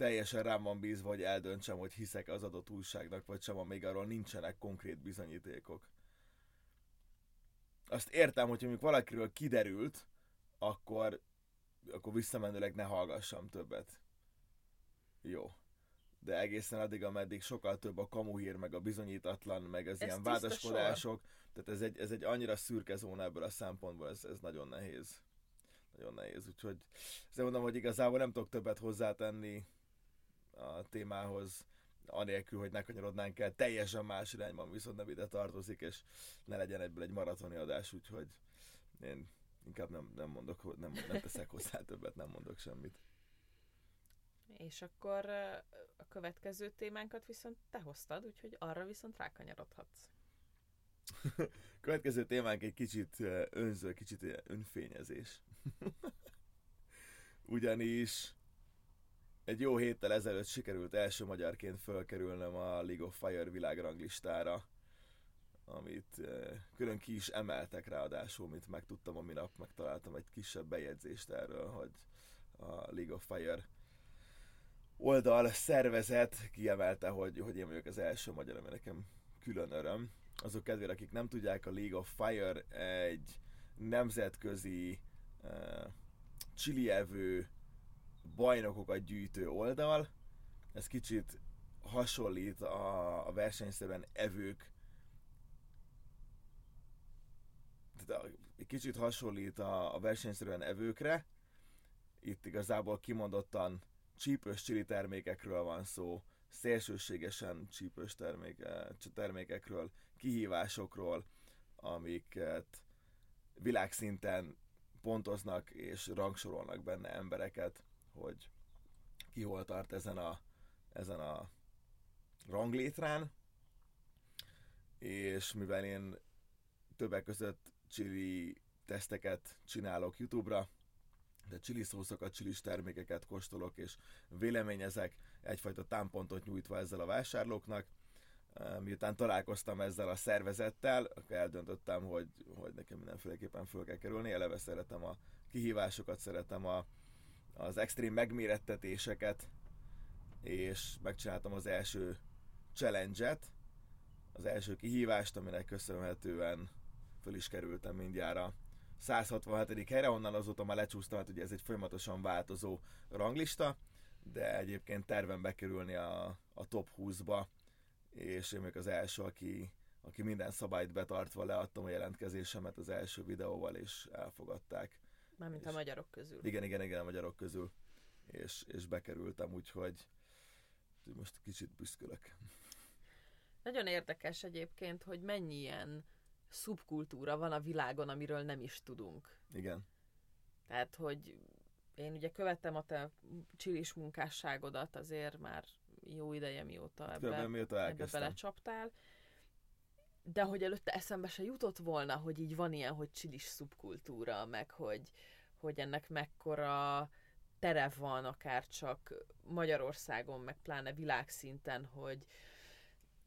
teljesen rám van bízva, hogy eldöntsem, hogy hiszek az adott újságnak, vagy sem, amíg arról nincsenek konkrét bizonyítékok. Azt értem, hogy mondjuk valakiről kiderült, akkor, akkor visszamenőleg ne hallgassam többet jó. De egészen addig, ameddig sokkal több a kamuhír, meg a bizonyítatlan, meg az ez ilyen vádaskodások. Tehát ez egy, ez egy annyira szürke zóna ebből a szempontból, ez, ez nagyon nehéz. Nagyon nehéz, úgyhogy ezzel mondom, hogy igazából nem tudok többet hozzátenni a témához, anélkül, hogy ne kanyarodnánk el teljesen más irányban, viszont nem ide tartozik, és ne legyen ebből egy maratoni adás, úgyhogy én inkább nem, nem mondok, nem, nem teszek hozzá többet, nem mondok semmit. És akkor a következő témánkat viszont te hoztad, úgyhogy arra viszont rákanyarodhatsz. Következő témánk egy kicsit önző, kicsit önfényezés. Ugyanis egy jó héttel ezelőtt sikerült első magyarként fölkerülnem a League of Fire világranglistára, amit ö, külön ki is emeltek ráadásul, mint megtudtam a minap, megtaláltam egy kisebb bejegyzést erről, hogy a League of Fire oldal szervezet kiemelte, hogy, hogy én vagyok az első magyar, ami nekem külön öröm. Azok kedvére, akik nem tudják, a League of Fire egy nemzetközi uh, csilievő bajnokokat gyűjtő oldal. Ez kicsit hasonlít a, a versenyszerűen evők tehát egy kicsit hasonlít a, a versenyszerűen evőkre. Itt igazából kimondottan csípős csili termékekről van szó, szélsőségesen csípős terméke, termékekről, kihívásokról, amiket világszinten pontoznak és rangsorolnak benne embereket, hogy ki hol tart ezen a, ezen a ranglétrán. És mivel én többek között chili teszteket csinálok YouTube-ra, de chili szószokat, chilis termékeket kóstolok és véleményezek, egyfajta támpontot nyújtva ezzel a vásárlóknak. Miután találkoztam ezzel a szervezettel, akkor eldöntöttem, hogy, hogy nekem mindenféleképpen föl kell kerülni. Eleve szeretem a kihívásokat, szeretem a, az extrém megmérettetéseket, és megcsináltam az első challenge-et, az első kihívást, aminek köszönhetően föl is kerültem mindjárt a 167. helyre, onnan azóta már lecsúsztam, hát ugye ez egy folyamatosan változó ranglista, de egyébként terven bekerülni a, a top 20-ba, és én még az első, aki, aki minden szabályt betartva leadtam a jelentkezésemet az első videóval, és elfogadták. Mármint a És- magyarok közül. Igen, igen, igen, a magyarok közül, és, és bekerültem, úgyhogy most kicsit büszkölök. Nagyon érdekes egyébként, hogy mennyi ilyen szubkultúra van a világon, amiről nem is tudunk. Igen, Tehát, hogy én ugye követtem a te csilis munkásságodat azért már jó ideje, mióta Körülbelül ebbe, ebbe belecsaptál. De hogy előtte eszembe se jutott volna, hogy így van ilyen, hogy csilis szubkultúra, meg hogy, hogy ennek mekkora tere van akár csak Magyarországon, meg pláne világszinten, hogy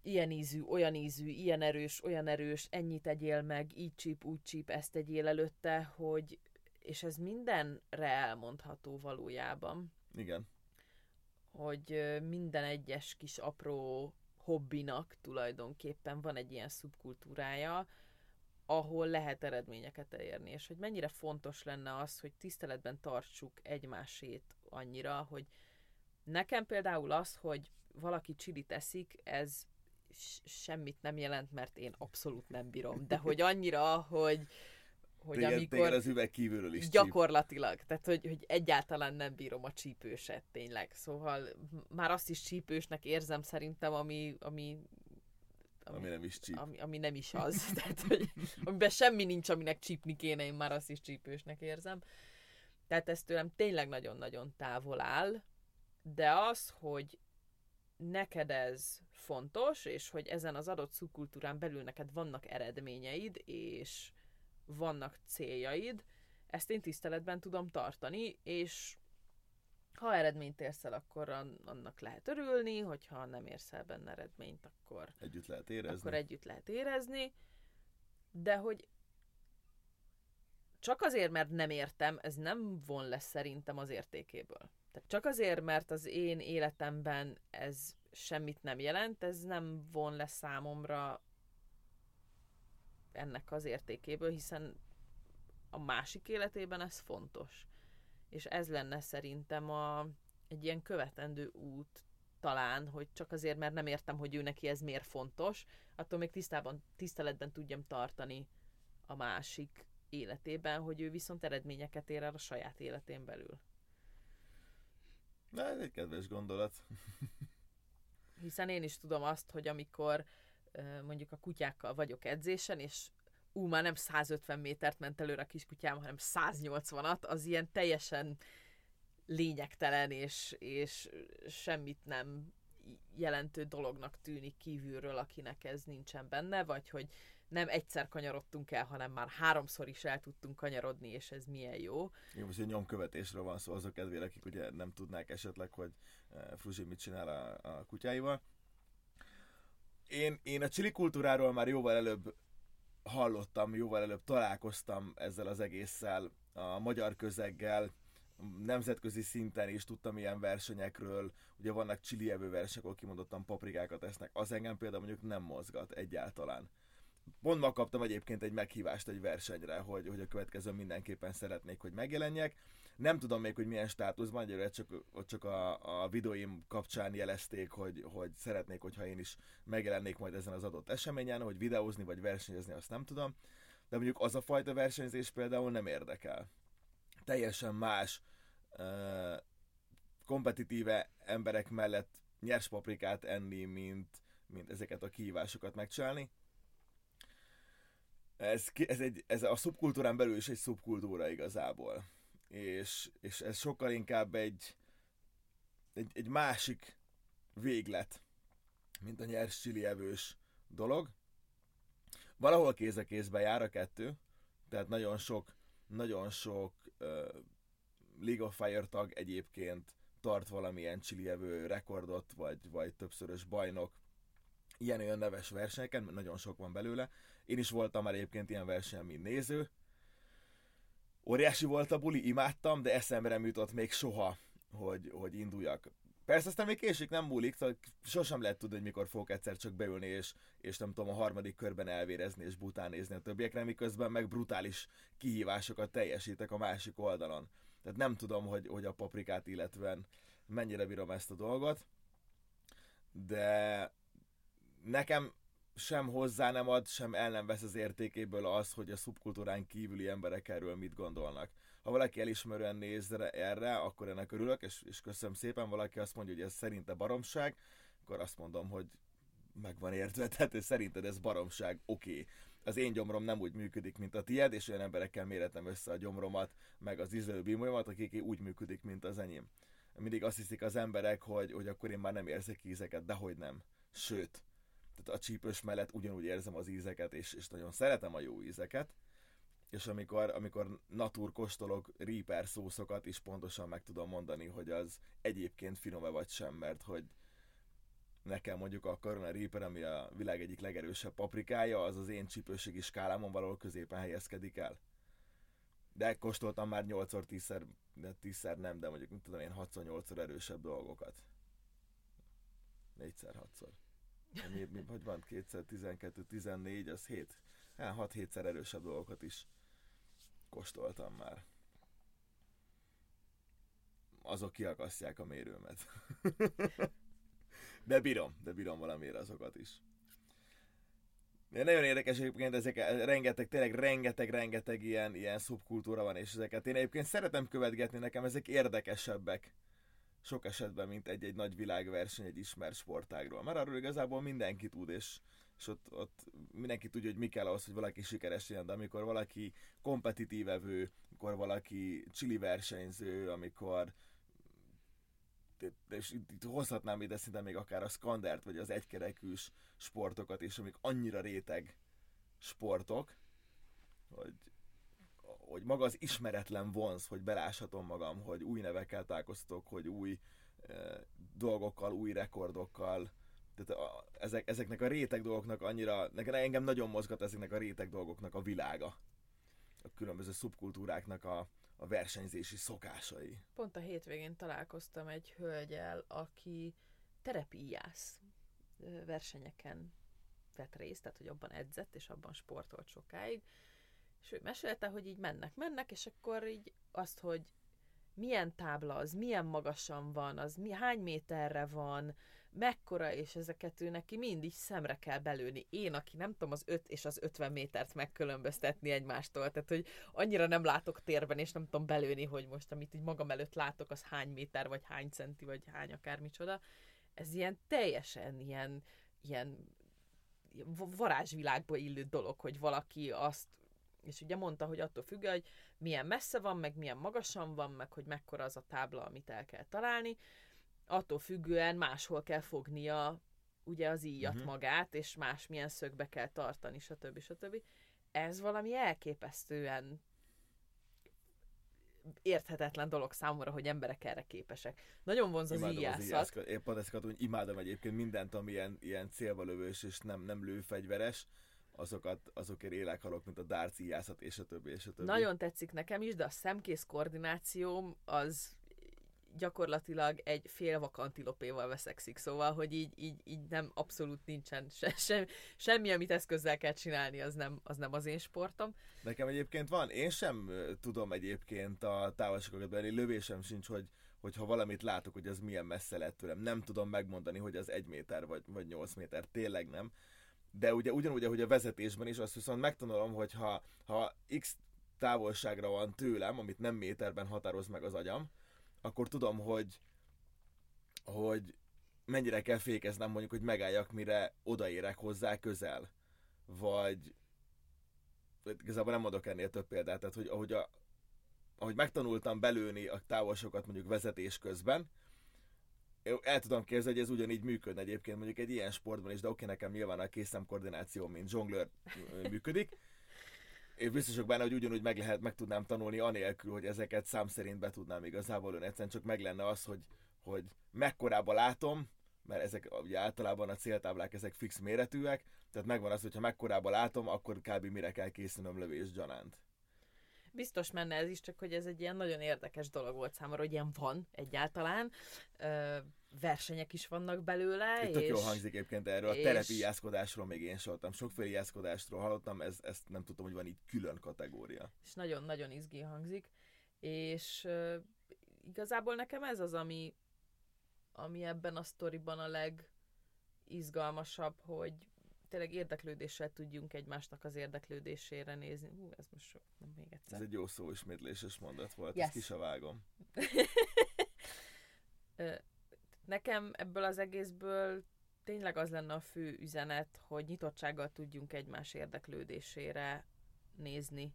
ilyen ízű, olyan ízű, ilyen erős, olyan erős, ennyit tegyél meg, így csíp, úgy csíp, ezt tegyél előtte, hogy és ez mindenre elmondható valójában, Igen, hogy minden egyes kis apró hobbinak tulajdonképpen van egy ilyen szubkultúrája, ahol lehet eredményeket elérni, és hogy mennyire fontos lenne az, hogy tiszteletben tartsuk egymásét annyira, hogy nekem például az, hogy valaki csilit eszik, ez semmit nem jelent, mert én abszolút nem bírom, de hogy annyira, hogy, hogy téged, amikor téged az üveg kívülről is csíp. gyakorlatilag, tehát hogy, hogy egyáltalán nem bírom a csípőset tényleg, szóval már azt is csípősnek érzem szerintem, ami, ami Ami nem is csíp. ami, ami nem is az. Tehát, hogy amiben semmi nincs, aminek csípni kéne, én már azt is csípősnek érzem. Tehát ez tőlem tényleg nagyon-nagyon távol áll, de az, hogy neked ez fontos, és hogy ezen az adott szubkultúrán belül neked vannak eredményeid, és vannak céljaid, ezt én tiszteletben tudom tartani, és ha eredményt érsz el, akkor an- annak lehet örülni, hogyha nem érsz el benne eredményt, akkor Együtt lehet érezni. akkor együtt lehet érezni, de hogy csak azért, mert nem értem, ez nem von lesz szerintem az értékéből. Tehát csak azért, mert az én életemben ez semmit nem jelent, ez nem von le számomra ennek az értékéből, hiszen a másik életében ez fontos. És ez lenne szerintem a, egy ilyen követendő út talán, hogy csak azért, mert nem értem, hogy ő neki ez miért fontos, attól még tisztában, tiszteletben tudjam tartani a másik életében, hogy ő viszont eredményeket ér el a saját életén belül. Na, ez egy kedves gondolat. Hiszen én is tudom azt, hogy amikor mondjuk a kutyákkal vagyok edzésen, és ú, már nem 150 métert ment előre a kiskutyám, hanem 180-at, az ilyen teljesen lényegtelen és, és semmit nem jelentő dolognak tűnik kívülről, akinek ez nincsen benne, vagy hogy nem egyszer kanyarodtunk el, hanem már háromszor is el tudtunk kanyarodni, és ez milyen jó. Igen, most egy nyomkövetésről van szó azok kedvére, akik ugye nem tudnák esetleg, hogy eh, Fruzsi mit csinál a, a kutyáival. Én, én a csili kultúráról már jóval előbb hallottam, jóval előbb találkoztam ezzel az egésszel, a magyar közeggel, nemzetközi szinten is tudtam ilyen versenyekről, ugye vannak csili evő versenyek, ahol kimondottan paprikákat esznek, az engem például mondjuk nem mozgat egyáltalán. Pont ma kaptam egyébként egy meghívást egy versenyre, hogy, hogy a következő mindenképpen szeretnék, hogy megjelenjek. Nem tudom még, hogy milyen státuszban, egyelőre csak, csak a, a videóim kapcsán jelezték, hogy, hogy szeretnék, hogyha én is megjelennék majd ezen az adott eseményen, hogy videózni vagy versenyezni, azt nem tudom. De mondjuk az a fajta versenyzés például nem érdekel. Teljesen más kompetitíve emberek mellett nyers paprikát enni, mint, mint ezeket a kihívásokat megcsinálni ez, ez, egy, ez a szubkultúrán belül is egy szubkultúra igazából. És, és ez sokkal inkább egy, egy, egy másik véglet, mint a nyers chili evős dolog. Valahol kéz a kézbe jár a kettő, tehát nagyon sok, nagyon sok uh, League of Fire tag egyébként tart valamilyen chili evő rekordot, vagy, vagy többszörös bajnok ilyen olyan neves versenyeken, nagyon sok van belőle, én is voltam már egyébként ilyen versenyen, mint néző. Óriási volt a buli, imádtam, de eszembe nem jutott még soha, hogy, hogy induljak. Persze aztán még késik, nem múlik, szóval sosem lehet tudni, hogy mikor fogok egyszer csak beülni, és, és nem tudom, a harmadik körben elvérezni és bután nézni a többiekre, miközben meg brutális kihívásokat teljesítek a másik oldalon. Tehát nem tudom, hogy, hogy a paprikát illetve mennyire bírom ezt a dolgot, de nekem sem hozzá nem ad, sem el nem vesz az értékéből az, hogy a szubkultúrán kívüli emberek erről mit gondolnak. Ha valaki elismerően néz erre, akkor ennek örülök, és, és köszönöm szépen. Valaki azt mondja, hogy ez szerinte baromság, akkor azt mondom, hogy meg van értve, tehát szerinted ez baromság, oké. Okay. Az én gyomrom nem úgy működik, mint a tied, és olyan emberekkel méretem össze a gyomromat, meg az ízlőbímolyomat, akik úgy működik, mint az enyém. Mindig azt hiszik az emberek, hogy, hogy akkor én már nem érzek ízeket, de hogy nem. Sőt, tehát a csípős mellett ugyanúgy érzem az ízeket, és, és nagyon szeretem a jó ízeket, és amikor, amikor natur kóstolok Reaper szószokat is pontosan meg tudom mondani, hogy az egyébként finom-e vagy sem, mert hogy nekem mondjuk a Corona Reaper, ami a világ egyik legerősebb paprikája, az az én csípőségi skálámon valahol középen helyezkedik el. De kóstoltam már 8-szor, 10-szer, de 10-szer nem, de mondjuk, tudom én, 6-8-szor erősebb dolgokat. 4-szer, 6-szor mi, mi, hogy van 2012, 14, az 7, 6-7-szer erősebb dolgokat is kóstoltam már. Azok kiakasztják a mérőmet. de bírom, de bírom valamiért azokat is. De nagyon érdekes egyébként ezek, rengeteg, tényleg rengeteg, rengeteg ilyen, ilyen szubkultúra van, és ezeket én egyébként szeretem követgetni, nekem ezek érdekesebbek sok esetben, mint egy-egy nagy világverseny egy ismert sportágról. Mert arról igazából mindenki tud, és, és ott, ott mindenki tudja, hogy mi kell ahhoz, hogy valaki sikeres legyen, de amikor valaki kompetitívevő, amikor valaki csili versenyző, amikor és itt hozhatnám ide szinte még akár a skandert, vagy az egykerekűs sportokat is, amik annyira réteg sportok, hogy hogy maga az ismeretlen vonz, hogy beláshatom magam, hogy új nevekkel találkoztok, hogy új e, dolgokkal, új rekordokkal, tehát a, ezek, ezeknek a réteg dolgoknak annyira, nekem engem nagyon mozgat ezeknek a réteg dolgoknak a világa. A különböző szubkultúráknak a, a versenyzési szokásai. Pont a hétvégén találkoztam egy hölgyel, aki terepíjász versenyeken vett részt, tehát hogy abban edzett, és abban sportolt sokáig, és ő mesélte, hogy így mennek, mennek, és akkor így azt, hogy milyen tábla az, milyen magasan van, az mi, hány méterre van, mekkora, és ezeket ő neki mindig szemre kell belőni. Én, aki nem tudom az 5 és az 50 métert megkülönböztetni egymástól, tehát hogy annyira nem látok térben, és nem tudom belőni, hogy most amit így magam előtt látok, az hány méter, vagy hány centi, vagy hány akármicsoda. Ez ilyen teljesen ilyen, ilyen varázsvilágba illő dolog, hogy valaki azt És ugye mondta, hogy attól függ, hogy milyen messze van, meg milyen magasan van, meg hogy mekkora az a tábla, amit el kell találni. Attól függően máshol kell fognia ugye az íjat uh-huh. magát, és más milyen szögbe kell tartani, stb. stb. Ez valami elképesztően érthetetlen dolog számomra, hogy emberek erre képesek. Nagyon vonz az íjászat. Én pont ezt hogy imádom egyébként mindent, ami ilyen, ilyen célba lövős és nem, nem lőfegyveres azokat, azokért élek halok, mint a darts íjászat, és a többi, és a többi. Nagyon tetszik nekem is, de a szemkész koordinációm az gyakorlatilag egy fél vakantilopéval veszekszik, szóval, hogy így, így, így nem, abszolút nincsen se, se, semmi, amit eszközzel kell csinálni, az nem, az nem az én sportom. Nekem egyébként van, én sem tudom egyébként a távolságokat benni, lövésem sincs, hogy, hogy ha valamit látok, hogy az milyen messze lett tőlem, nem tudom megmondani, hogy az egy méter vagy, vagy 8 méter, tényleg nem. De ugye ugyanúgy, ahogy a vezetésben is, azt viszont megtanulom, hogy ha, ha x távolságra van tőlem, amit nem méterben határoz meg az agyam, akkor tudom, hogy, hogy mennyire kell fékeznem mondjuk, hogy megálljak, mire odaérek hozzá közel. Vagy igazából nem adok ennél több példát, tehát hogy ahogy, a, ahogy megtanultam belőni a távolságokat mondjuk vezetés közben, el tudom képzelni, hogy ez ugyanígy működne egyébként mondjuk egy ilyen sportban is, de oké, nekem nyilván a készem koordináció, mint zsonglőr működik, én biztosok benne, hogy ugyanúgy meg, lehet, meg tudnám tanulni anélkül, hogy ezeket szám szerint be tudnám igazából ön. Egyszerűen csak meg lenne az, hogy, hogy mekkorába látom, mert ezek ugye általában a céltáblák ezek fix méretűek, tehát megvan az, hogy ha mekkorába látom, akkor kb. mire kell készülnöm lövés gyanánt. Biztos menne ez is, csak hogy ez egy ilyen nagyon érdekes dolog volt számomra, hogy ilyen van egyáltalán. Ö, versenyek is vannak belőle. Itt és... jól hangzik egyébként erről. A terepi jászkodásról még én sem Sokféle íjászkodásról hallottam, ez, ezt nem tudtam, hogy van így külön kategória. És nagyon-nagyon izgi hangzik. És uh, igazából nekem ez az, ami, ami ebben a sztoriban a legizgalmasabb, hogy tényleg érdeklődéssel tudjunk egymásnak az érdeklődésére nézni. Hú, ez most sok, nem még egyszer. Ez egy jó szó ismétléses mondat volt, yes. ezt ki se vágom. Nekem ebből az egészből tényleg az lenne a fő üzenet, hogy nyitottsággal tudjunk egymás érdeklődésére nézni,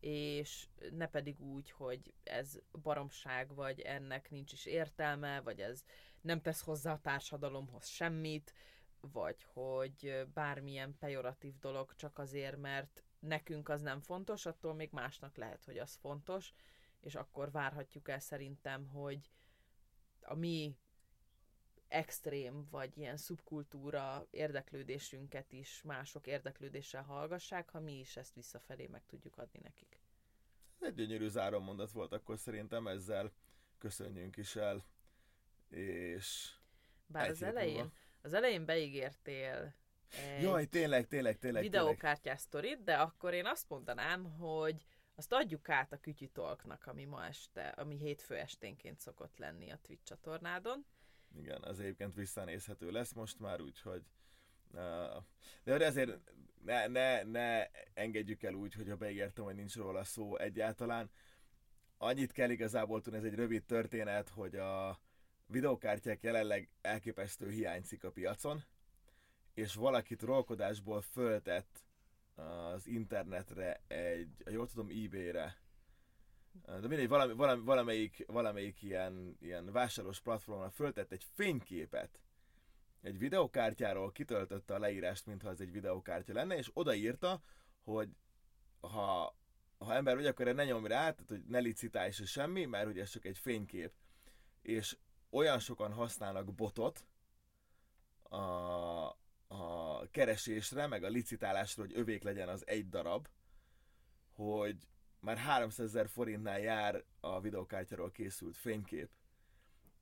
és ne pedig úgy, hogy ez baromság, vagy ennek nincs is értelme, vagy ez nem tesz hozzá a társadalomhoz semmit, vagy hogy bármilyen pejoratív dolog csak azért, mert nekünk az nem fontos, attól még másnak lehet, hogy az fontos, és akkor várhatjuk el szerintem, hogy a mi extrém, vagy ilyen szubkultúra érdeklődésünket is mások érdeklődéssel hallgassák, ha mi is ezt visszafelé meg tudjuk adni nekik. Egy gyönyörű zárómondat volt, akkor szerintem ezzel köszönjünk is el, és... Bár az elején, múlva. Az elején beígértél egy Jaj, tényleg, tényleg, tényleg. videókártyás sztorit, de akkor én azt mondanám, hogy azt adjuk át a kütyütolknak, ami ma este, ami hétfő esténként szokott lenni a Twitch csatornádon. Igen, az egyébként visszanézhető lesz most már, úgyhogy de ezért ne, ne, ne engedjük el úgy, hogy ha beígértem, hogy nincs róla szó egyáltalán. Annyit kell igazából tudni, ez egy rövid történet, hogy a videokártyák jelenleg elképesztő hiányzik a piacon, és valakit rolkodásból föltett az internetre egy, jól tudom, eBay-re de mindegy, valami, valami, valamelyik, valamelyik ilyen, ilyen vásárlós platformon föltett egy fényképet egy videokártyáról, kitöltötte a leírást, mintha ez egy videokártya lenne, és odaírta, hogy ha, ha ember vagy, akkor ne nyomj rá, tehát hogy ne licitálj se semmi, mert ugye ez csak egy fénykép. És olyan sokan használnak botot a, a keresésre, meg a licitálásra, hogy övék legyen az egy darab, hogy már 300 ezer forintnál jár a videokártyáról készült fénykép,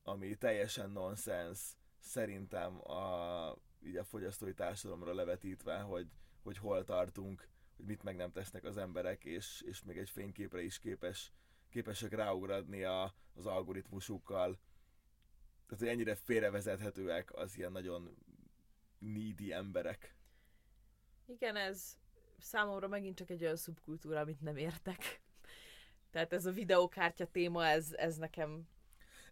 ami teljesen nonsens szerintem a, így a fogyasztói társadalomra levetítve, hogy, hogy hol tartunk, hogy mit meg nem tesznek az emberek, és, és még egy fényképre is képes, képesek ráugradni a, az algoritmusukkal. Tehát, hogy ennyire félrevezethetőek az ilyen nagyon needy emberek. Igen, ez számomra megint csak egy olyan szubkultúra, amit nem értek. Tehát ez a videókártya téma, ez, ez nekem...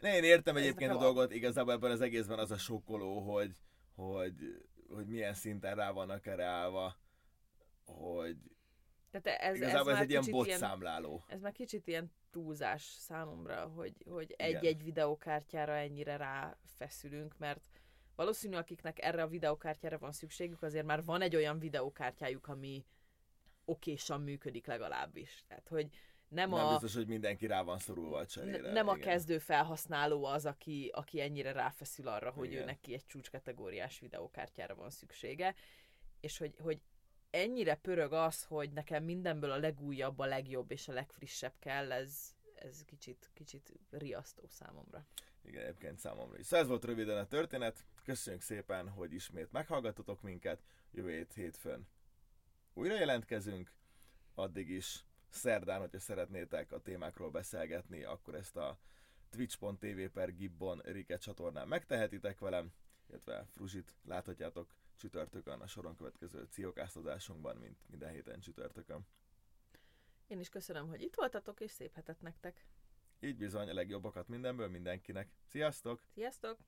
Ne, én értem egyébként a dolgot, igazából ebben az egészben az a sokkoló, hogy, hogy, hogy milyen szinten rá vannak erre állva, hogy Tehát ez, Igazából ez, már egy ilyen botszámláló. Ez már kicsit ilyen túlzás számomra, hogy, hogy Igen. egy-egy videokártyára ennyire ráfeszülünk, mert valószínű, akiknek erre a videokártyára van szükségük, azért már van egy olyan videokártyájuk, ami okésan működik legalábbis. Tehát, hogy nem, Nem a, biztos, hogy mindenki rá van szorulva a cserére. nem a igen. kezdő felhasználó az, aki, aki ennyire ráfeszül arra, hogy Igen. ő neki egy csúcskategóriás videokártyára van szüksége, és hogy, hogy ennyire pörög az, hogy nekem mindenből a legújabb, a legjobb és a legfrissebb kell, ez, ez kicsit, kicsit riasztó számomra. Igen, egyébként számomra is. Szóval ez volt röviden a történet. Köszönjük szépen, hogy ismét meghallgatotok minket. Jövő hét hétfőn újra jelentkezünk. Addig is szerdán, hogyha szeretnétek a témákról beszélgetni, akkor ezt a twitch.tv per Gibbon Rike csatornán megtehetitek velem, illetve Fruzsit láthatjátok csütörtökön a soron következő ciokáztatásunkban, mint minden héten csütörtökön. Én is köszönöm, hogy itt voltatok, és szép hetet nektek. Így bizony a legjobbakat mindenből mindenkinek. Sziasztok! Sziasztok!